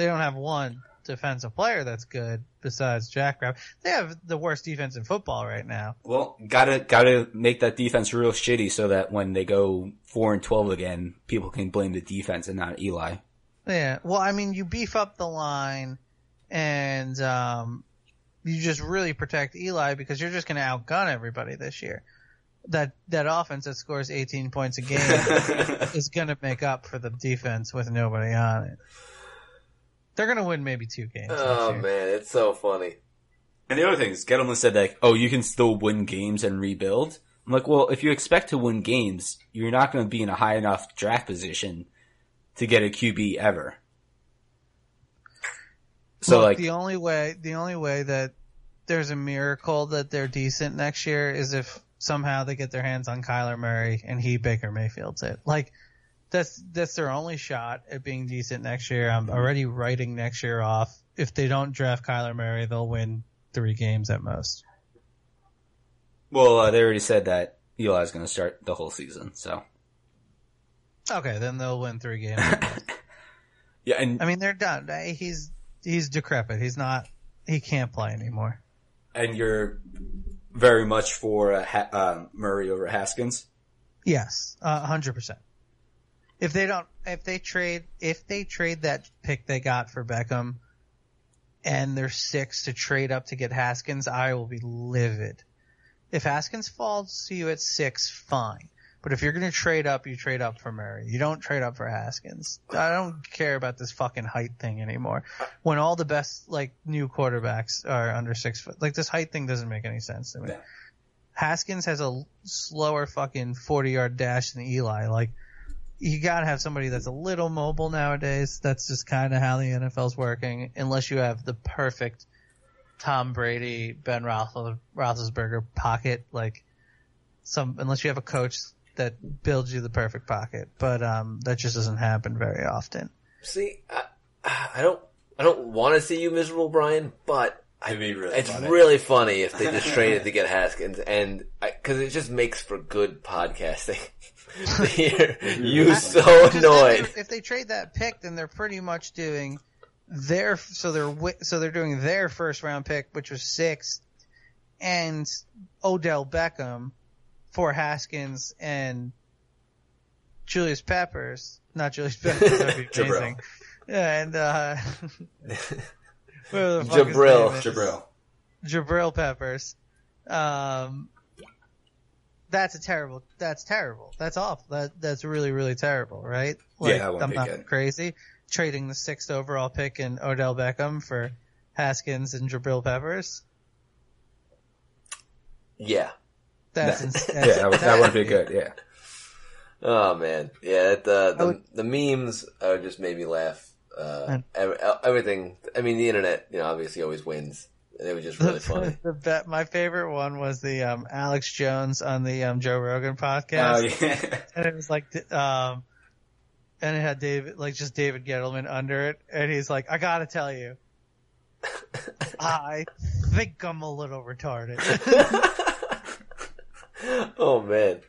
Speaker 3: They don't have one defensive player that's good besides Jack Rabb. They have the worst defense in football right now.
Speaker 2: Well, gotta gotta make that defense real shitty so that when they go four and twelve again, people can blame the defense and not Eli.
Speaker 3: Yeah. Well, I mean, you beef up the line and um, you just really protect Eli because you're just going to outgun everybody this year. That that offense that scores 18 points a game is going to make up for the defense with nobody on it. They're going to win maybe two games.
Speaker 1: oh man, it's so funny.
Speaker 2: And the other thing is, Gettleman said like, "Oh, you can still win games and rebuild." I'm like, well, if you expect to win games, you're not going to be in a high enough draft position to get a QB ever. So
Speaker 3: Look,
Speaker 2: like,
Speaker 3: the only way the only way that there's a miracle that they're decent next year is if somehow they get their hands on Kyler Murray and he Baker Mayfield's it. Like that's that's their only shot at being decent next year. I'm already writing next year off. If they don't draft Kyler Murray, they'll win three games at most.
Speaker 2: well, uh, they already said that Eli's going to start the whole season. So
Speaker 3: Okay, then they'll win three games.
Speaker 2: yeah, and
Speaker 3: I mean, they're done. He's he's decrepit. He's not. He can't play anymore.
Speaker 2: and you're very much for uh, ha- uh, Murray over Haskins.
Speaker 3: Yes, a hundred percent. If they don't, if they trade, if they trade that pick they got for Beckham, and they're six to trade up to get Haskins, I will be livid. If Haskins falls to you at six, fine. But if you're gonna trade up, you trade up for Murray. You don't trade up for Haskins. I don't care about this fucking height thing anymore. When all the best like new quarterbacks are under six foot, like this height thing doesn't make any sense to me.
Speaker 2: Yeah.
Speaker 3: Haskins has a slower fucking 40 yard dash than Eli. Like, you gotta have somebody that's a little mobile nowadays. That's just kind of how the NFL's working, unless you have the perfect Tom Brady, Ben Roethlis- Roethlisberger pocket. Like, some, unless you have a coach that builds you the perfect pocket. But, um, that just doesn't happen very often.
Speaker 1: See, I, I don't, I don't want to see you miserable, Brian, but I,
Speaker 4: It'd be really
Speaker 1: it's
Speaker 4: funny.
Speaker 1: really funny if they just traded to get Haskins, and because it just makes for good podcasting. to hear you so
Speaker 3: Because
Speaker 1: annoyed.
Speaker 3: If, if they trade that pick, then they're pretty much doing their so they're so they're doing their first round pick, which was sixth, and Odell Beckham for Haskins and Julius Peppers, not Julius Peppers, that'd be amazing. Yeah, and uh,
Speaker 1: Jabrill.
Speaker 3: name is.
Speaker 4: Jabrill.
Speaker 3: Jabrill Peppers. Um, that's a terrible. That's terrible. That's awful. That that's really really terrible, right?
Speaker 2: Yeah, that wouldn't
Speaker 3: I'm
Speaker 2: be
Speaker 3: not
Speaker 2: good.
Speaker 3: crazy. Trading the sixth overall pick in Odell Beckham for Haskins and Jabrill Peppers.
Speaker 1: Yeah.
Speaker 3: That's, ins-
Speaker 2: yeah,
Speaker 3: that's
Speaker 2: that, would, that would be good. Yeah.
Speaker 1: Oh man, yeah. It, uh, the
Speaker 3: would-
Speaker 1: the memes uh, just made me laugh. Uh, every, everything. I mean, the internet, you know, obviously always wins, and it was just really funny.
Speaker 3: the bet, my favorite one was the um, Alex Jones on the um, Joe Rogan podcast.
Speaker 2: Oh yeah.
Speaker 3: and it was like, um, and it had David, like just David Gettleman under it, and he's like, I gotta tell you, I think I'm a little retarded.
Speaker 1: oh man.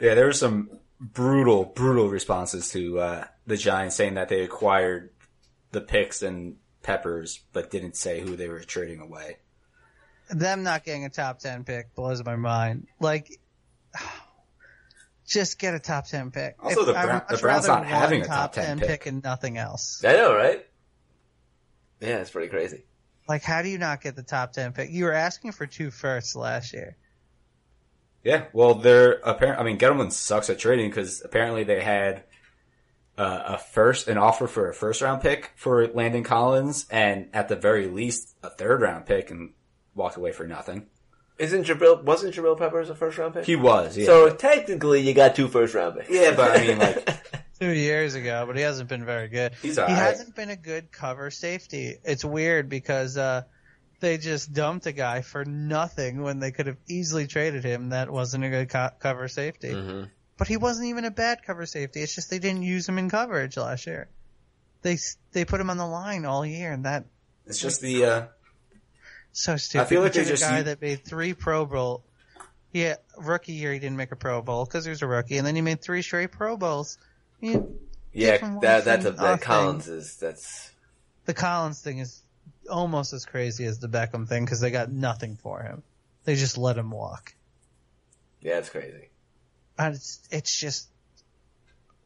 Speaker 2: Yeah, there were some brutal, brutal responses to uh, the Giants saying that they acquired the picks and Peppers, but didn't say who they were trading away.
Speaker 3: Them not getting a top ten pick blows my mind. Like, just get a top ten pick.
Speaker 2: Also, the Brown- the Browns not having a top 10 pick.
Speaker 3: and nothing else.
Speaker 1: I know, right? Yeah, it's pretty crazy.
Speaker 3: Like, how do you not get the top ten pick? You were asking for two firsts last year.
Speaker 2: Yeah, well, they're apparent. I mean, Gettleman sucks at trading because apparently they had uh, a first, an offer for a first round pick for Landon Collins, and at the very least, a third round pick, and walked away for nothing.
Speaker 1: Isn't Jabrill wasn't Jabrill Peppers a first round pick?
Speaker 2: He was, yeah.
Speaker 1: So technically, you got two first round picks.
Speaker 2: yeah, but I mean, like,
Speaker 3: two years ago, but he hasn't been very good.
Speaker 2: He's
Speaker 3: he
Speaker 2: alright.
Speaker 3: hasn't been a good cover safety. It's weird because uh, they just dumped a guy for nothing when they could have easily traded him. That wasn't a good co- cover safety.
Speaker 1: hmm
Speaker 3: But he wasn't even a bad cover safety. It's just they didn't use him in coverage last year. They they put him on the line all year, and that
Speaker 2: it's just the, uh,
Speaker 3: so stupid.
Speaker 2: I feel like
Speaker 3: You
Speaker 2: they just
Speaker 3: a guy
Speaker 2: u-
Speaker 3: that made three Pro Bowl. Yeah, rookie year he didn't make a Pro Bowl because he was a rookie, and then he made three straight Pro Bowls. You,
Speaker 1: Yeah, that that's a that. Collins is that's
Speaker 3: the Collins thing is almost as crazy as the Beckham thing because they got nothing for him. They just let him walk.
Speaker 1: yeah, it's crazy.
Speaker 3: And it's it's just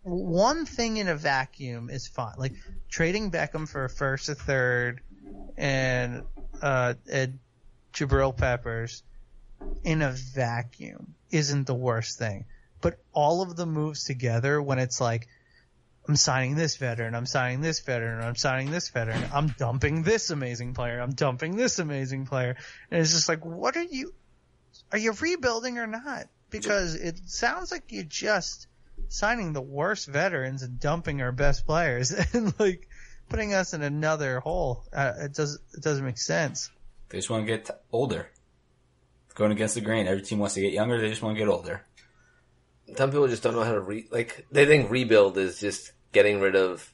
Speaker 3: one thing in a vacuum is fine. Like trading Beckham for a first, a third, and uh, and Jabrill Peppers in a vacuum isn't the worst thing. But all of the moves together, when it's like, I'm signing this veteran, I'm signing this veteran, I'm signing this veteran, I'm dumping this amazing player, I'm dumping this amazing player, and it's just like, what are you? Are you rebuilding or not? Because it sounds like you're just signing the worst veterans and dumping our best players and like putting us in another hole. Uh, it does it doesn't make sense.
Speaker 2: they just want to get older. Going against the grain. Every team wants to get younger. They just want to get older.
Speaker 1: Some people just don't know how to re like. They think rebuild is just getting rid of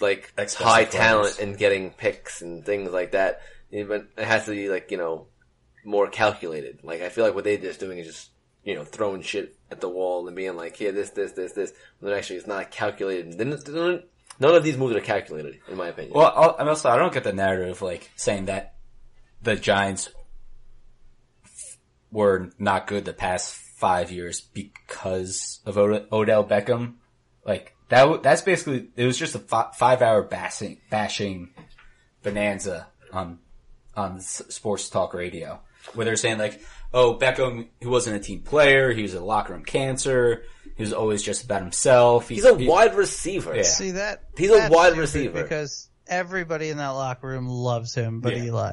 Speaker 1: like
Speaker 2: Expensive
Speaker 1: high
Speaker 2: players.
Speaker 1: talent and getting picks and things like that. But it has to be like you know more calculated. Like I feel like what they're just doing is just you know throwing shit at the wall and being like, here, this, this, this, this. When actually it's not calculated. None of these moves are calculated, in my opinion.
Speaker 2: Well, I'm also I don't get the narrative like saying that the Giants were not good the past five years because of Od- Odell Beckham. Like that. That's basically it was just a five hour bashing, bashing bonanza on on sports talk radio where they're saying like, oh Beckham, he wasn't a team player. He was a locker room cancer. He was always just about himself. He-
Speaker 1: He's a
Speaker 2: he-
Speaker 1: wide receiver.
Speaker 2: Yeah.
Speaker 3: See that?
Speaker 1: He's a wide receiver.
Speaker 3: because everybody in that locker room loves him, but
Speaker 2: Yeah.
Speaker 3: Eli,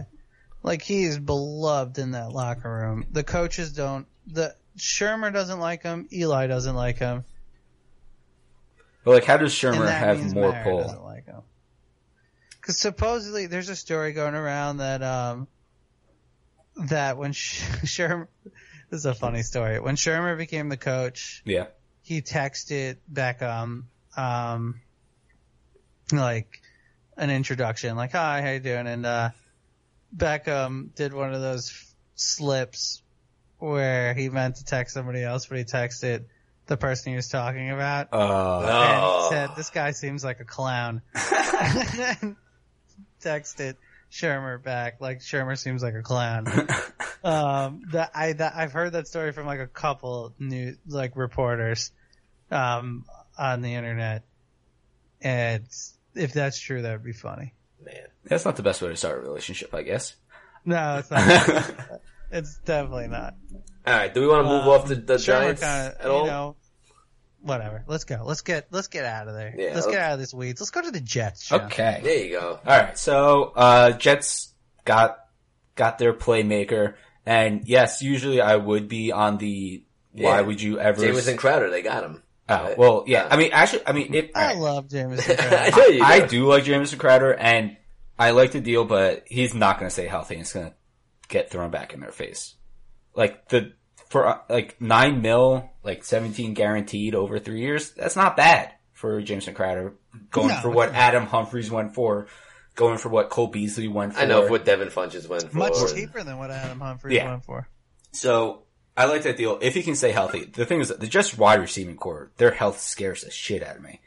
Speaker 3: like he is beloved in that locker room. The coaches don't. The Shurmur doesn't like him. Eli doesn't like him.
Speaker 2: But like, how does
Speaker 3: and
Speaker 2: Shurmur
Speaker 3: that
Speaker 2: have
Speaker 3: means
Speaker 2: more
Speaker 3: Mayer
Speaker 2: pull?
Speaker 3: Doesn't like. Because supposedly there's a story going around that um that when Sh- Shurmur, this is a funny story. When Shurmur became the coach,
Speaker 2: Yeah.
Speaker 3: he texted Beckham, um, like an introduction, like, hi, how you doing? And, uh, Beckham did one of those f- slips where he meant to text somebody else, but he texted the person he was talking about.
Speaker 2: Uh,
Speaker 3: And
Speaker 1: Oh.
Speaker 3: said, this guy seems like a clown. and texted Shurmur back, like, Shurmur seems like a clown. um, that I, that, I've heard that story from like a couple new, like, reporters, um, on the internet. And if that's true, that would be funny.
Speaker 1: Man.
Speaker 2: That's not the best way to start a relationship, I guess.
Speaker 3: No, it's not. it's definitely not.
Speaker 1: All right. Do we want to move
Speaker 3: Um,
Speaker 1: off the, the
Speaker 3: Shurmur
Speaker 1: Giants
Speaker 3: kinda,
Speaker 1: at all?
Speaker 3: You know, whatever. Let's go. Let's get, let's get out of there.
Speaker 1: Yeah,
Speaker 3: let's
Speaker 1: okay.
Speaker 3: get out of this weeds. Let's go to the Jets. Joe.
Speaker 2: Okay.
Speaker 1: there you go.
Speaker 2: All right. So, uh, Jets got, got their playmaker. And yes, usually I would be on the, why
Speaker 1: Yeah.
Speaker 2: would you ever,
Speaker 1: Jameson Crowder, they got him.
Speaker 2: oh,
Speaker 1: right?
Speaker 2: well, yeah.
Speaker 1: Yeah.
Speaker 2: I mean, actually, I mean, if,
Speaker 3: I love Jameson. Crowder.
Speaker 1: I know you.
Speaker 2: I
Speaker 1: do.
Speaker 2: do like Jameson Crowder and I like the deal, but he's not going to stay healthy. and It's going to get thrown back in their face. Like the, for uh, like nine mil, like 17 guaranteed over three years, that's not bad for Jameson Crowder. Going
Speaker 3: No,
Speaker 2: for what Adam Humphries went for, going for what Cole Beasley went for.
Speaker 1: I know what Devin Funchess went for.
Speaker 3: Much cheaper than what Adam Humphries
Speaker 2: Yeah.
Speaker 3: went for.
Speaker 2: So I like that deal if he can stay healthy. The thing is, that the just wide receiving corps, their health scares the shit out of me.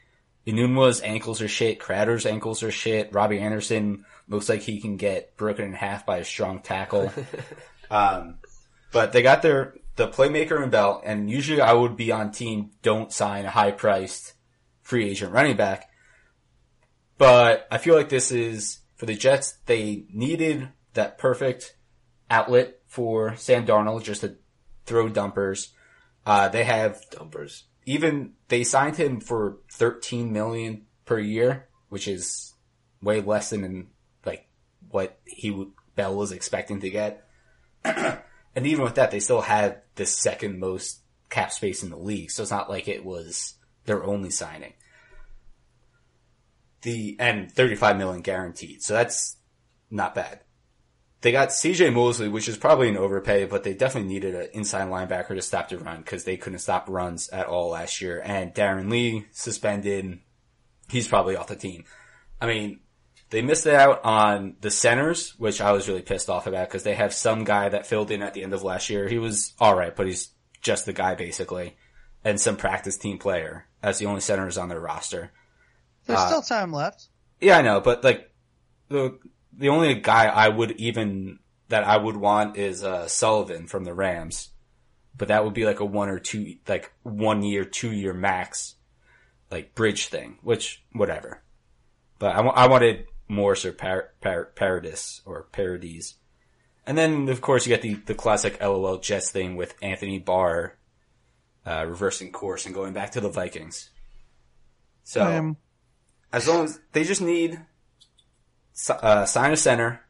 Speaker 2: Enunwa's ankles are shit. Crowder's ankles are shit. Robbie Anderson looks like he can get broken in half by a strong tackle. um, but they got their the playmaker and Bell, and usually I would be on team don't sign a high priced free agent running back. But I feel like this is for the Jets. They needed that perfect outlet for Sam Darnold just to throw dumpers. Uh, they have
Speaker 1: dumpers.
Speaker 2: even they signed him for 13 million per year, which is way less than like what he Bell was expecting to get. and even with that, they still had the second most cap space in the league, so it's not like it was their only signing. The and 35 million guaranteed, so that's not bad. They got CJ Mosley, which is probably an overpay, but they definitely needed an inside linebacker to stop the run because they couldn't stop runs at all last year. And Darron Lee suspended. He's probably off the team. I mean, they missed out on the centers, which I was really pissed off about because they have some guy that filled in at the end of last year. He was alright, but he's just the guy basically. And some practice team player as the only centers on their roster.
Speaker 3: There's
Speaker 2: Uh,
Speaker 3: still time left.
Speaker 2: Yeah, I know, but like the the only guy I would even that I would want is uh, Sullivan from the Rams, but that would be like a one or two, like one year, two year max, like bridge thing. Which whatever. But I, wa- I wanted Morse or Par- Par- Paradis or Paradis, and then of course you get the the classic LOL Jets thing with Anthony Barr uh, reversing course and going back to the Vikings. So
Speaker 3: Um,
Speaker 2: as long as they just need uh, sign a center,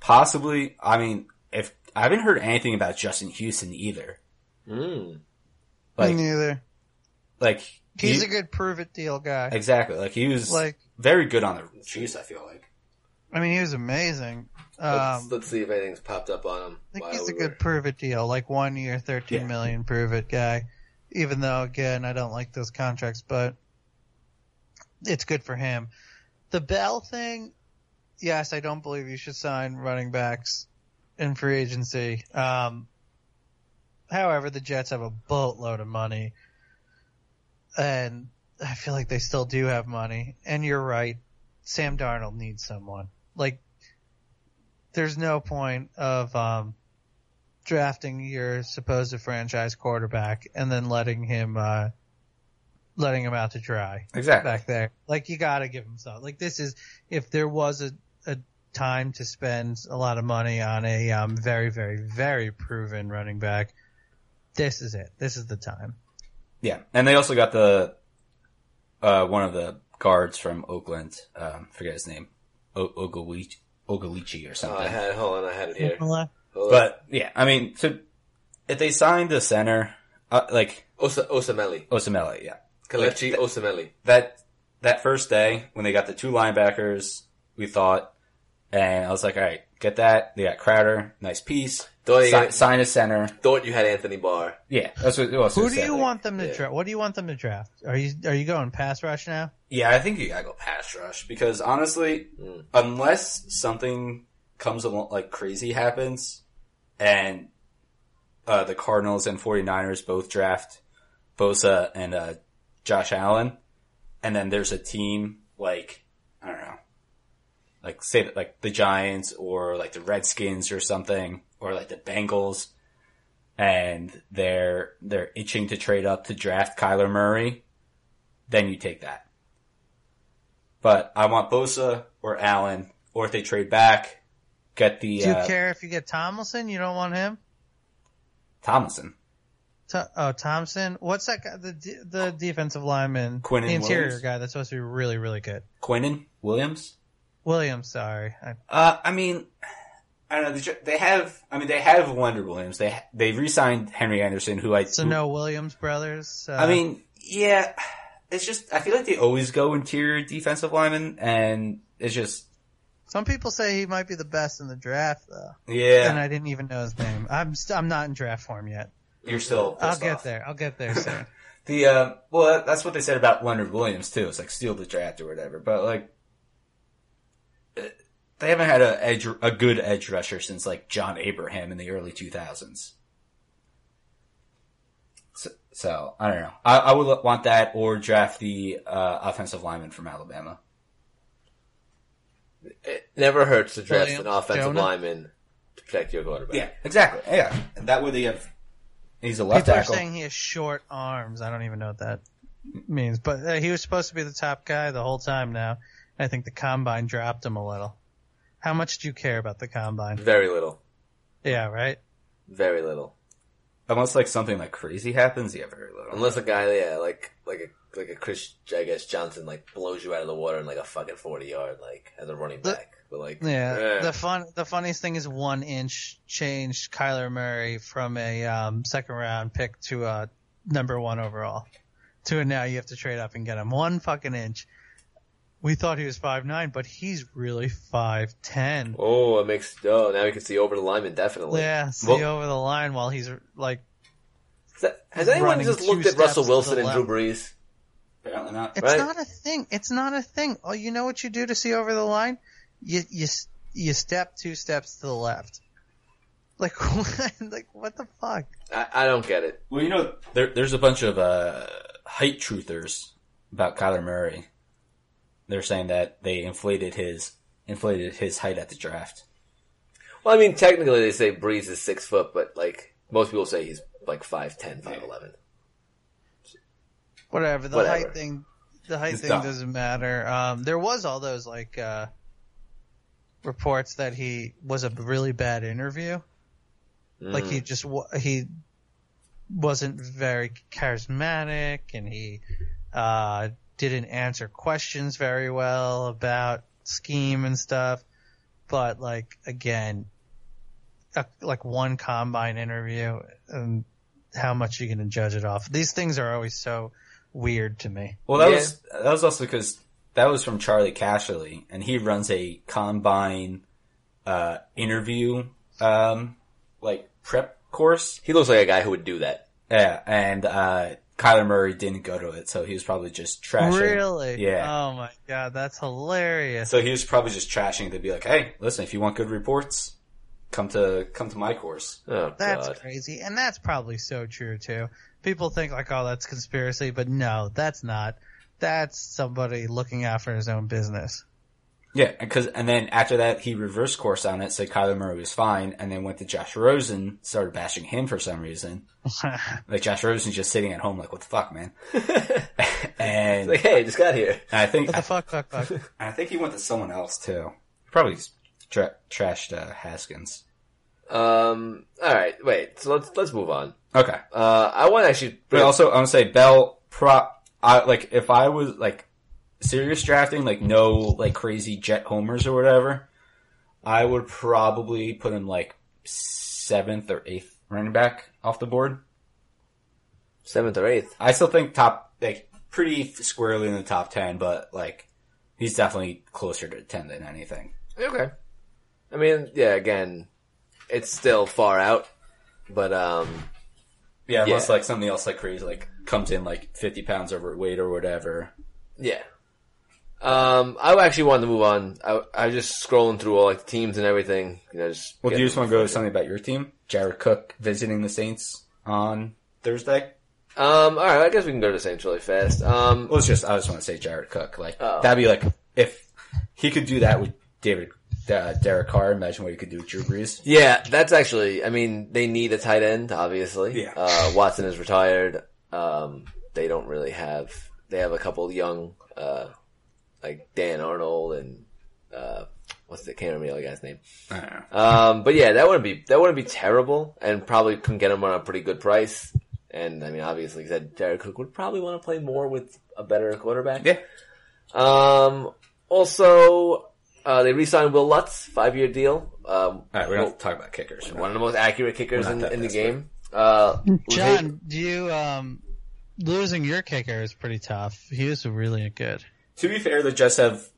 Speaker 2: possibly. I mean, if I haven't heard anything about Justin Houston either.
Speaker 1: Mm.
Speaker 3: me neither.
Speaker 2: Like
Speaker 3: He's
Speaker 2: he-
Speaker 3: a good prove it deal guy.
Speaker 2: exactly like he was
Speaker 3: Like,
Speaker 2: very good on the Chiefs. I feel like
Speaker 3: I mean, he was amazing.
Speaker 1: Let's,
Speaker 3: Um,
Speaker 1: let's see if anything's popped up on him.
Speaker 3: I think
Speaker 1: while
Speaker 3: he's a
Speaker 1: we
Speaker 3: good prove it deal, like one year, thirteen
Speaker 2: Yeah.
Speaker 3: million prove it guy. Even though, again, I don't like those contracts, but it's good for him. The Bell thing, yes, I don't believe you should sign running backs in free agency. Um, however, the Jets have a boatload of money, and I feel like they still do have money. And you're right, Sam Darnold needs someone. Like, there's no point of um, drafting your supposed franchise quarterback and then letting him uh, letting him out to dry
Speaker 2: exactly.
Speaker 3: back there. Like you got to give him some. Like this is if there was a, a time to spend a lot of money on a um, very very very proven running back. This is it. This is the time.
Speaker 2: Yeah, and they also got the uh, one of the guards from Oakland. Um, forget his name, o- Ogalichi, Ogalichi or
Speaker 1: Oh,
Speaker 2: something.
Speaker 1: I had hold on, I had it here.
Speaker 2: But yeah, I mean, so if they signed the center, uh, like
Speaker 1: Osa- Osemele,
Speaker 2: Osemele, yeah,
Speaker 1: Kelechi
Speaker 2: Like,
Speaker 1: Osemele.
Speaker 2: that that first day when they got the two linebackers, we thought, and I was like, all right, get that. They got Crowder, nice piece.
Speaker 1: Thought you,
Speaker 2: Si- sign a center.
Speaker 1: thought you had Anthony Barr.
Speaker 2: Yeah, that's what. That's what
Speaker 3: Who
Speaker 2: it
Speaker 3: do you want them to
Speaker 1: yeah.
Speaker 3: draft? What do you want them to draft? Are you are you going pass rush now?
Speaker 2: Yeah, I think you gotta go pass rush because honestly,
Speaker 1: Mm.
Speaker 2: unless something comes along like crazy happens, and uh, the Cardinals and 49ers both draft Bosa and uh, Josh Allen, and then there's a team like I don't know, like say that like the Giants or like the Redskins or something, or like the Bengals, and they're they're itching to trade up to draft Kyler Murray, then you take that. But I want Bosa or Allen, or if they trade back, get the
Speaker 3: Do you
Speaker 2: uh,
Speaker 3: care if you get Tomlinson? You don't want him?
Speaker 2: Tomlinson.
Speaker 3: To- oh, Thompson. What's that guy? The the defensive lineman,
Speaker 2: Quinnen
Speaker 3: the interior
Speaker 2: Williams?
Speaker 3: guy that's supposed to be really really good.
Speaker 2: Quinnen Williams.
Speaker 3: Williams, sorry. I,
Speaker 2: Uh, I mean, I don't know. They, they have. I mean, they have Wonder Williams. They they re-signed Henry Anderson, who I.
Speaker 3: so
Speaker 2: who-
Speaker 3: no Williams brothers. Uh,
Speaker 2: I mean, yeah. It's just I feel like they always go interior defensive lineman, and it's just
Speaker 3: some people say he might be the best in the draft though,
Speaker 2: Yeah, and.
Speaker 3: I didn't even know his name. I'm st- I'm not in draft form yet.
Speaker 2: You're still.
Speaker 3: I'll get
Speaker 2: off.
Speaker 3: there. I'll get there soon.
Speaker 2: The uh, well, that's what they said about Leonard Williams too. It's like steal the draft or whatever. But like, they haven't had a edge, a good edge rusher since like John Abraham in the early two thousands. So, so I don't know. I, I would want that or draft the uh, offensive lineman from Alabama.
Speaker 1: It never hurts to draft
Speaker 3: Williams,
Speaker 1: an offensive
Speaker 3: Jonah?
Speaker 1: lineman to protect your quarterback.
Speaker 2: Yeah, exactly. Yeah, and that way they have. He's a left tackle.
Speaker 3: People are saying he has short arms. I don't even know what that means, but uh, he was supposed to be the top guy the whole time. Now I think the combine dropped him a little. How much do you care about the combine?
Speaker 1: Very little.
Speaker 3: Yeah, right.
Speaker 1: Very little.
Speaker 2: Unless like something like crazy happens, yeah, very little.
Speaker 1: Unless a guy, yeah, like like a like a Chris, I guess Johnson, like blows you out of the water in like a fucking forty yard, like as a running
Speaker 3: The-
Speaker 1: back. but like,
Speaker 3: Yeah,
Speaker 1: eh.
Speaker 3: the fun, the funniest thing is one inch changed Kyler Murray from a um, second round pick to a number one overall. To a now you have to trade up and get him one fucking inch. We thought he was five nine, but he's really five ten.
Speaker 1: oh, it makes oh now you can see over the line definitely.
Speaker 3: Yeah, see
Speaker 2: Well-
Speaker 3: over the line while he's like,
Speaker 1: that- has anyone just looked at Russell Wilson and Drew. Brees?
Speaker 4: Apparently not.
Speaker 3: it's
Speaker 1: Right.
Speaker 3: not a thing. It's not a thing. Oh, you know what you do to see over the line? You you you step two steps to the left. Like what? like what the fuck?
Speaker 1: I, I don't get it.
Speaker 2: Well, you know, there, there's a bunch of uh, height truthers about Kyler Murray. They're saying that they inflated his inflated his height at the draft.
Speaker 1: Well, I mean, technically they say Brees is six foot, but like most people say he's like 5'10", 5'11".
Speaker 3: Whatever. The
Speaker 1: Whatever.
Speaker 3: height thing, the height
Speaker 2: It's
Speaker 3: thing
Speaker 2: dumb.
Speaker 3: doesn't matter. Um, there was all those like uh, reports that he was a really bad interview. Like
Speaker 1: Mm.
Speaker 3: he just he wasn't very charismatic, and he uh, didn't answer questions very well about scheme and stuff. But like again, a, like one combine interview, and how much you gonna judge it off? These things are always so weird to me.
Speaker 2: Well, that
Speaker 1: Yeah.
Speaker 2: was that was also because that was from Charley Casserly, and he runs a combine uh, interview um, like prep course.
Speaker 1: He looks like a guy who would do that.
Speaker 2: Yeah, and uh, Kyler Murray didn't go to it, so he was probably just trashing.
Speaker 3: Really?
Speaker 2: Yeah.
Speaker 3: Oh my god, that's hilarious.
Speaker 2: So he was probably just trashing it to be like, "Hey, listen, if you want good reports, come to come to my course."
Speaker 1: Oh
Speaker 3: That's
Speaker 1: god.
Speaker 3: crazy, and that's probably so true too. People think like, "Oh, that's conspiracy," but no, that's not. That's somebody looking out for his own business.
Speaker 2: Yeah, because and then after that, he reversed course on it, said Kyler Murray was fine, and then went to Josh Rosen, started bashing him for some reason. Like Josh Rosen's just sitting at home, like, "What the fuck, man?" and
Speaker 1: Like, hey, I just got here.
Speaker 2: I think
Speaker 3: what the fuck, fuck, fuck.
Speaker 2: I think he went to someone else too. Probably tra- trashed uh, Haskins.
Speaker 1: Um. All right. Wait. So let's let's move on.
Speaker 2: Okay.
Speaker 1: Uh, I want to actually.
Speaker 2: But also, I want to say Bell. Pro, I like if I was like serious drafting, like no like crazy jet homers or whatever, I would probably put him like seventh or eighth running back off the board.
Speaker 1: seventh or eighth.
Speaker 2: I still think top like pretty squarely in the top ten, but like he's definitely closer to ten than anything.
Speaker 1: Okay. I mean, yeah. Again, it's still far out, but um.
Speaker 2: Yeah, unless
Speaker 1: Yeah.
Speaker 2: like something else like crazy like comes in like fifty pounds overweight or whatever.
Speaker 1: Yeah. Um, I actually wanted to move on. I, I was just scrolling through all like the teams and everything. You know, just
Speaker 2: Well, do you just want to go to something about your team? Jared Cook visiting the Saints on Thursday.
Speaker 1: Um, all right. I guess we can go to the Saints really fast. Um,
Speaker 2: Well, it's just I just want to say Jared Cook. Like
Speaker 1: Oh.
Speaker 2: that'd be like if he could do that with David uh, Derek Carr. Imagine what he could do with Drew Brees.
Speaker 1: yeah, that's actually. I mean, they need a tight end, obviously.
Speaker 2: Yeah.
Speaker 1: Uh, Watson is retired. Um, they don't really have. They have a couple young, uh, like Dan Arnold and uh, what's the can't remember the other guy's name.
Speaker 2: I don't know.
Speaker 1: Um, but yeah, that wouldn't be that wouldn't be terrible, and probably can get him on a pretty good price. And I mean, obviously, he said Jared Cook would probably want to play more with a better quarterback.
Speaker 2: Yeah.
Speaker 1: Um. Also, uh, they re-signed Wil Lutz, five-year deal. Um,
Speaker 2: All right, we don't have to talk about kickers.
Speaker 1: one of the most accurate kickers in, in the game. Uh,
Speaker 3: John, do you um losing your kicker is pretty tough. He was really good.
Speaker 2: To be fair, the Jets have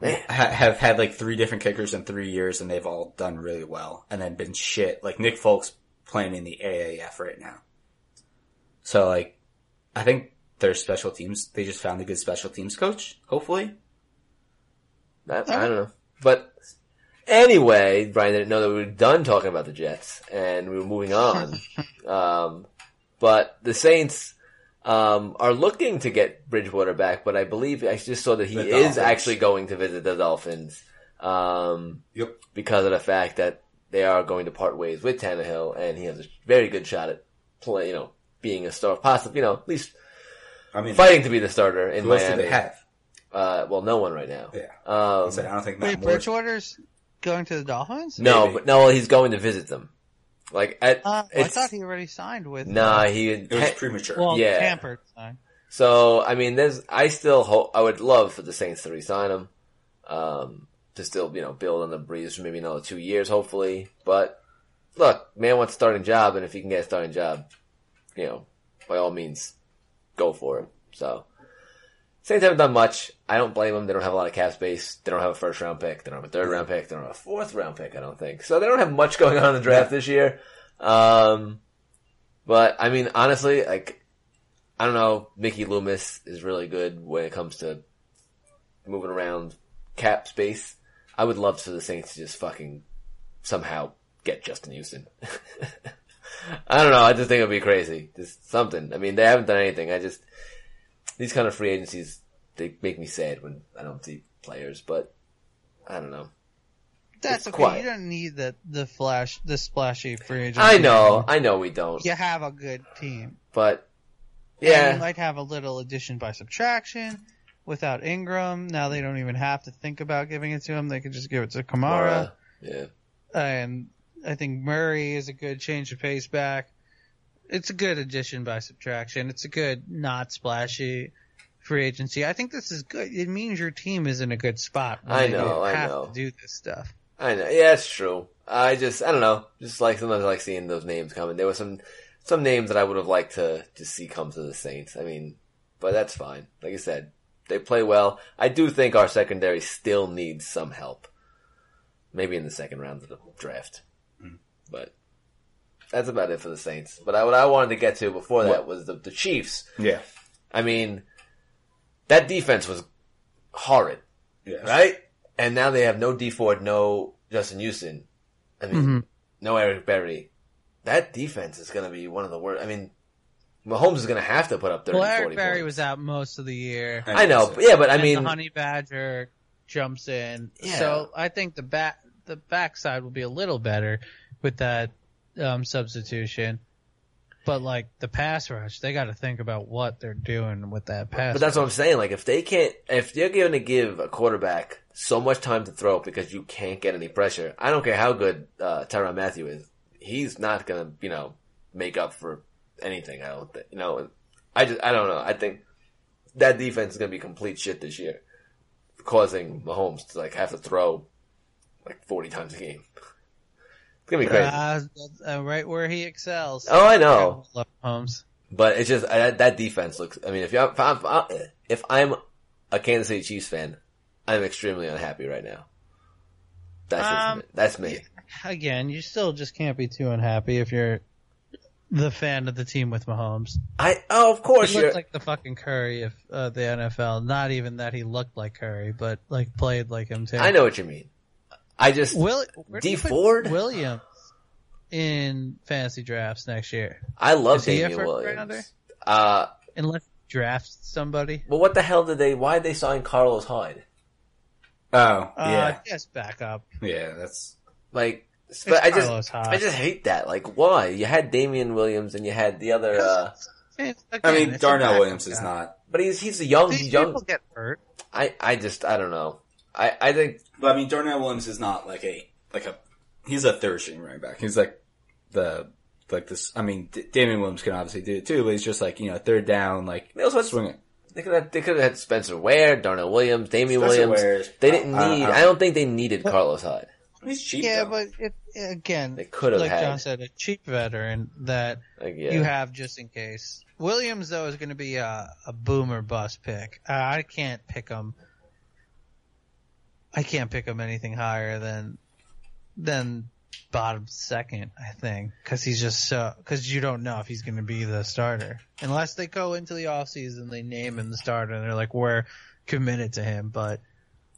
Speaker 1: man,
Speaker 2: ha- have had like three different kickers in three years, and they've all done really well, and then been shit. Like Nick Folk's playing in the AAF right now, so like I think their special teams. They just found a good special teams coach. Hopefully,
Speaker 1: I, I don't know. But anyway, Brian didn't know that we were done talking about the Jets and we were moving on. um, but the Saints um, are looking to get Bridgewater back, but I believe I just saw that he
Speaker 4: The
Speaker 1: is
Speaker 4: Dolphins.
Speaker 1: actually going to visit the Dolphins um,
Speaker 4: Yep.
Speaker 1: because of the fact that they are going to part ways with Tannehill, and he has a very good shot at play, you know, being a star, possibly, you know, at least
Speaker 4: I mean,
Speaker 1: fighting to be the starter in
Speaker 2: who else do
Speaker 1: Miami.
Speaker 2: they have?
Speaker 1: Uh, well, no one right now.
Speaker 2: Yeah,
Speaker 1: Um,
Speaker 2: I said I don't think
Speaker 3: Wait,
Speaker 2: Moore's-
Speaker 3: Bridgewater's going to the Dolphins?
Speaker 1: No,
Speaker 2: Maybe.
Speaker 1: but no, he's going to visit them. Like at,
Speaker 3: Uh, I thought he already signed with.
Speaker 1: nah, he.
Speaker 2: It was premature.
Speaker 3: well,
Speaker 1: yeah.
Speaker 3: tampered. signed.
Speaker 1: so I mean, there's. I still hope. I would love for the Saints to resign him. Um, to still, you know, build on the Brees for maybe another two years, hopefully. But look, man wants a starting job, and if he can get a starting job, you know, by all means, go for it. So, Saints haven't done much. I don't blame them. They don't have a lot of cap space. They don't have a first round pick. They don't have a third round pick. They don't have a fourth round pick. I don't think so. They don't have much going on in the draft this year. Um, but I mean, honestly, like I don't know. Mickey Loomis is really good when it comes to moving around cap space. I would love for the Saints to just fucking somehow get Justin Houston. I don't know. I just think it'd be crazy. Just something. I mean, they haven't done anything. I just these kind of free agencies they make me sad when I don't see players. But I don't know.
Speaker 3: That's
Speaker 1: It's
Speaker 3: okay.
Speaker 1: quiet.
Speaker 3: You don't need the the flash the splashy free agent.
Speaker 1: I know. I know we don't.
Speaker 3: You have a good team.
Speaker 1: But
Speaker 3: And
Speaker 1: yeah,
Speaker 3: you might have a little addition by subtraction without Ingram. Now they don't even have to think about giving it to him. They could just give it to Kamara.
Speaker 1: Yeah.
Speaker 3: And I think Murray is a good change of pace back. It's a good addition by subtraction. It's a good, not splashy free agency. I think this is good. It means your team is in a good spot.
Speaker 1: I know, I
Speaker 3: have
Speaker 1: know.
Speaker 3: to do this stuff.
Speaker 1: I know. Yeah, it's true. I just, I don't know. Just like sometimes I like seeing those names coming. There were some, some names that I would have liked to just see come to the Saints. I mean, but that's fine. Like I said, they play well. I do think our secondary still needs some help. Maybe in the second round of the draft. Hmm. But that's about it for the Saints. But I, what I wanted to get to before that
Speaker 2: What?
Speaker 1: was the, the Chiefs.
Speaker 2: Yeah.
Speaker 1: I mean, that defense was horrid
Speaker 2: Yeah.
Speaker 1: right? And now they have no Dee Ford, no Justin Houston. I mean,
Speaker 3: Mhm.
Speaker 1: no Eric Berry. That defense is going to be one of the worst. I mean, Mahomes is going to have to put up 30,
Speaker 3: Well, Eric
Speaker 1: 40
Speaker 3: Berry
Speaker 1: points.
Speaker 3: was out most of the year.
Speaker 1: I know, yeah, but I
Speaker 3: and
Speaker 1: mean,
Speaker 3: the honey badger jumps in.
Speaker 1: Yeah.
Speaker 3: So I think the back the backside will be a little better with that um, substitution. But like the pass rush, they got to think about what they're doing with that pass.
Speaker 1: but that's what I'm saying. Like, if they can't, if they're going to give a quarterback so much time to throw because you can't get any pressure, I don't care how good uh, Tyrann Mathieu is. He's not going to, you know, make up for anything. I don't think. You know, I just, I don't know. I think that defense is going to be complete shit this year, causing Mahomes to like have to throw like 40 times a game. It's gonna be crazy.
Speaker 3: Uh, uh, right where he excels.
Speaker 1: oh, I know,
Speaker 3: Love Holmes.
Speaker 1: but it's just uh, that defense looks. I mean, if you if I'm, if I'm a Kansas City Chiefs fan, I'm extremely unhappy right now. That's just
Speaker 3: Um,
Speaker 1: me. that's me.
Speaker 3: Again, you still just can't be too unhappy if you're the fan of the team with Mahomes.
Speaker 1: I oh, of course
Speaker 3: He looked like the fucking Curry of uh, the NFL. Not even that he looked like Curry, but like played like him too.
Speaker 1: I know what you mean. I just
Speaker 3: Will where Dee
Speaker 1: Ford?
Speaker 3: Williams in fantasy drafts next year,
Speaker 1: I love
Speaker 3: Is he a Damien
Speaker 1: Williams.
Speaker 3: rounder?
Speaker 1: Uh,
Speaker 3: unless you draft somebody.
Speaker 1: well, what the hell did they? Why did they sign Carlos Hyde?
Speaker 2: Oh,
Speaker 3: Uh,
Speaker 2: yeah.
Speaker 3: just back up.
Speaker 2: Yeah, that's.
Speaker 1: Like, but I just
Speaker 3: Carlos Hyde.
Speaker 1: I just hate that. Like, why? You had Damien Williams and you had the other. uh
Speaker 3: It's-
Speaker 2: I mean,
Speaker 3: Darrel
Speaker 2: Williams is
Speaker 3: guy.
Speaker 2: not.
Speaker 1: But he's he's a young
Speaker 3: These
Speaker 1: he's young.
Speaker 3: people get hurt.
Speaker 1: I I just I don't know. I I think
Speaker 2: But I mean, Darrel Williams is not like a like a. He's a third string running back. He's like the like this. I mean, D- Damien Williams can obviously do it too, but he's just like you know third down, like
Speaker 1: they also had
Speaker 2: swing it.
Speaker 1: They could have they could have had Spencer Ware, Darrel Williams, Damien
Speaker 2: Spencer
Speaker 1: Williams.
Speaker 2: Ware's-
Speaker 1: They didn't
Speaker 2: I- I-
Speaker 1: need.
Speaker 2: I-
Speaker 1: I, don't think they needed Carlos Hyde.
Speaker 2: He's cheap.
Speaker 3: Yeah,
Speaker 2: though.
Speaker 3: but it, again,
Speaker 1: They could have
Speaker 3: like
Speaker 1: had.
Speaker 3: John said, a cheap veteran that
Speaker 1: Like, yeah.
Speaker 3: you have just in case. Williams though is going to be a, a boomer bust pick. Uh, I can't pick him. I can't pick him anything higher than than bottom second. I think because he's just so because you don't know if he's going to be the starter unless they go into the off season they name him the starter and they're like we're committed to him. But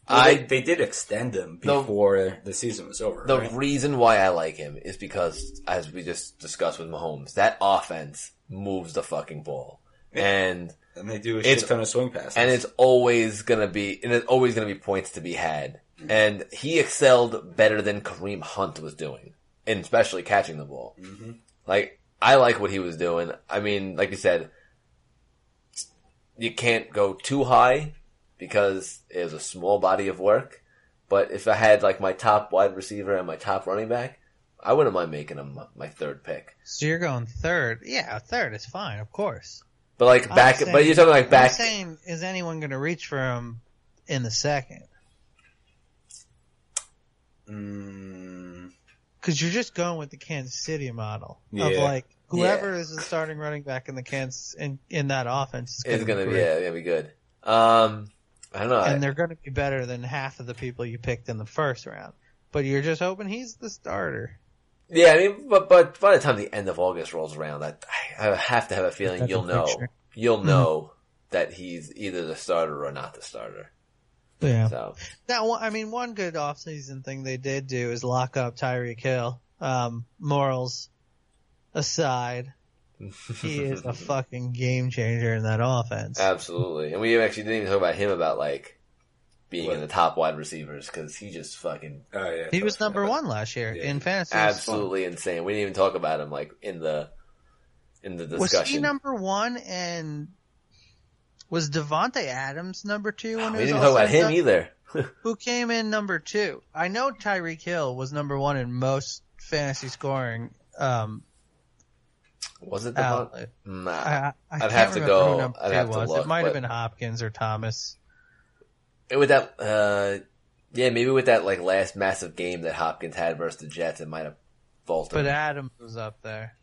Speaker 1: I
Speaker 2: they, they did extend him before the season was over.
Speaker 1: the
Speaker 2: right?
Speaker 1: reason why I like him is because, as we just discussed with Mahomes, that offense moves the fucking ball, and
Speaker 2: and they do a
Speaker 1: it's-
Speaker 2: shit ton of swing passes.
Speaker 1: and it's always gonna be, and it's always gonna be points to be had. Mm-hmm. And he excelled better than Kareem Hunt was doing, and especially catching the ball. Mm-hmm. Like I like what he was doing. I mean, like you said, you can't go too high because it was a small body of work. But if I had like my top wide receiver and my top running back, I wouldn't mind making him my third pick.
Speaker 3: so you're going third. Yeah, third is fine, of course.
Speaker 1: But like
Speaker 3: I'm
Speaker 1: back,
Speaker 3: saying,
Speaker 1: but you're talking like back.
Speaker 3: I'm saying, is anyone going to reach for him in the second? Mm. Because you're just going with the Kansas City model
Speaker 2: yeah.
Speaker 3: of like whoever yeah. is the starting running back in the Kansas in, in that offense is
Speaker 1: going to be, yeah, be good. Um, I don't know,
Speaker 3: and I, they're going to be better than half of the people you picked in the first round. But you're just hoping he's the starter.
Speaker 1: Yeah, I mean, but but by the time the end of August rolls around, I I have to have a feeling
Speaker 3: That's
Speaker 1: you'll
Speaker 3: a
Speaker 1: know
Speaker 3: picture.
Speaker 1: you'll know that he's either the starter or not the starter.
Speaker 3: Yeah.
Speaker 1: So
Speaker 3: Now, one- I mean, one good offseason thing they did do is lock up Tyreek Hill. Um, morals aside, he is a fucking game changer in that offense.
Speaker 1: absolutely, and we actually didn't even talk about him about like being
Speaker 2: What?
Speaker 1: in the top wide receivers because he just fucking
Speaker 2: Oh yeah,
Speaker 3: he was number one last year
Speaker 2: Yeah.
Speaker 3: in fantasy.
Speaker 1: absolutely insane. We didn't even talk about him like in the in the discussion.
Speaker 3: Was he number one and was Davante Adams number two when
Speaker 1: we didn't talk about him
Speaker 3: done?
Speaker 1: either.
Speaker 3: Who came in number two? I know Tyreek Hill was number one in most fantasy scoring. Um,
Speaker 1: Was it the
Speaker 3: outlet.
Speaker 1: Nah.
Speaker 3: I, I, I
Speaker 1: I'd have to go-
Speaker 3: Who number
Speaker 1: I'd
Speaker 3: two
Speaker 1: have to look,
Speaker 3: it might have been Hopkins or Thomas.
Speaker 1: With that, uh, yeah, maybe with that like last massive game that Hopkins had versus the Jets, it might have vaulted.
Speaker 3: But Adams was up there.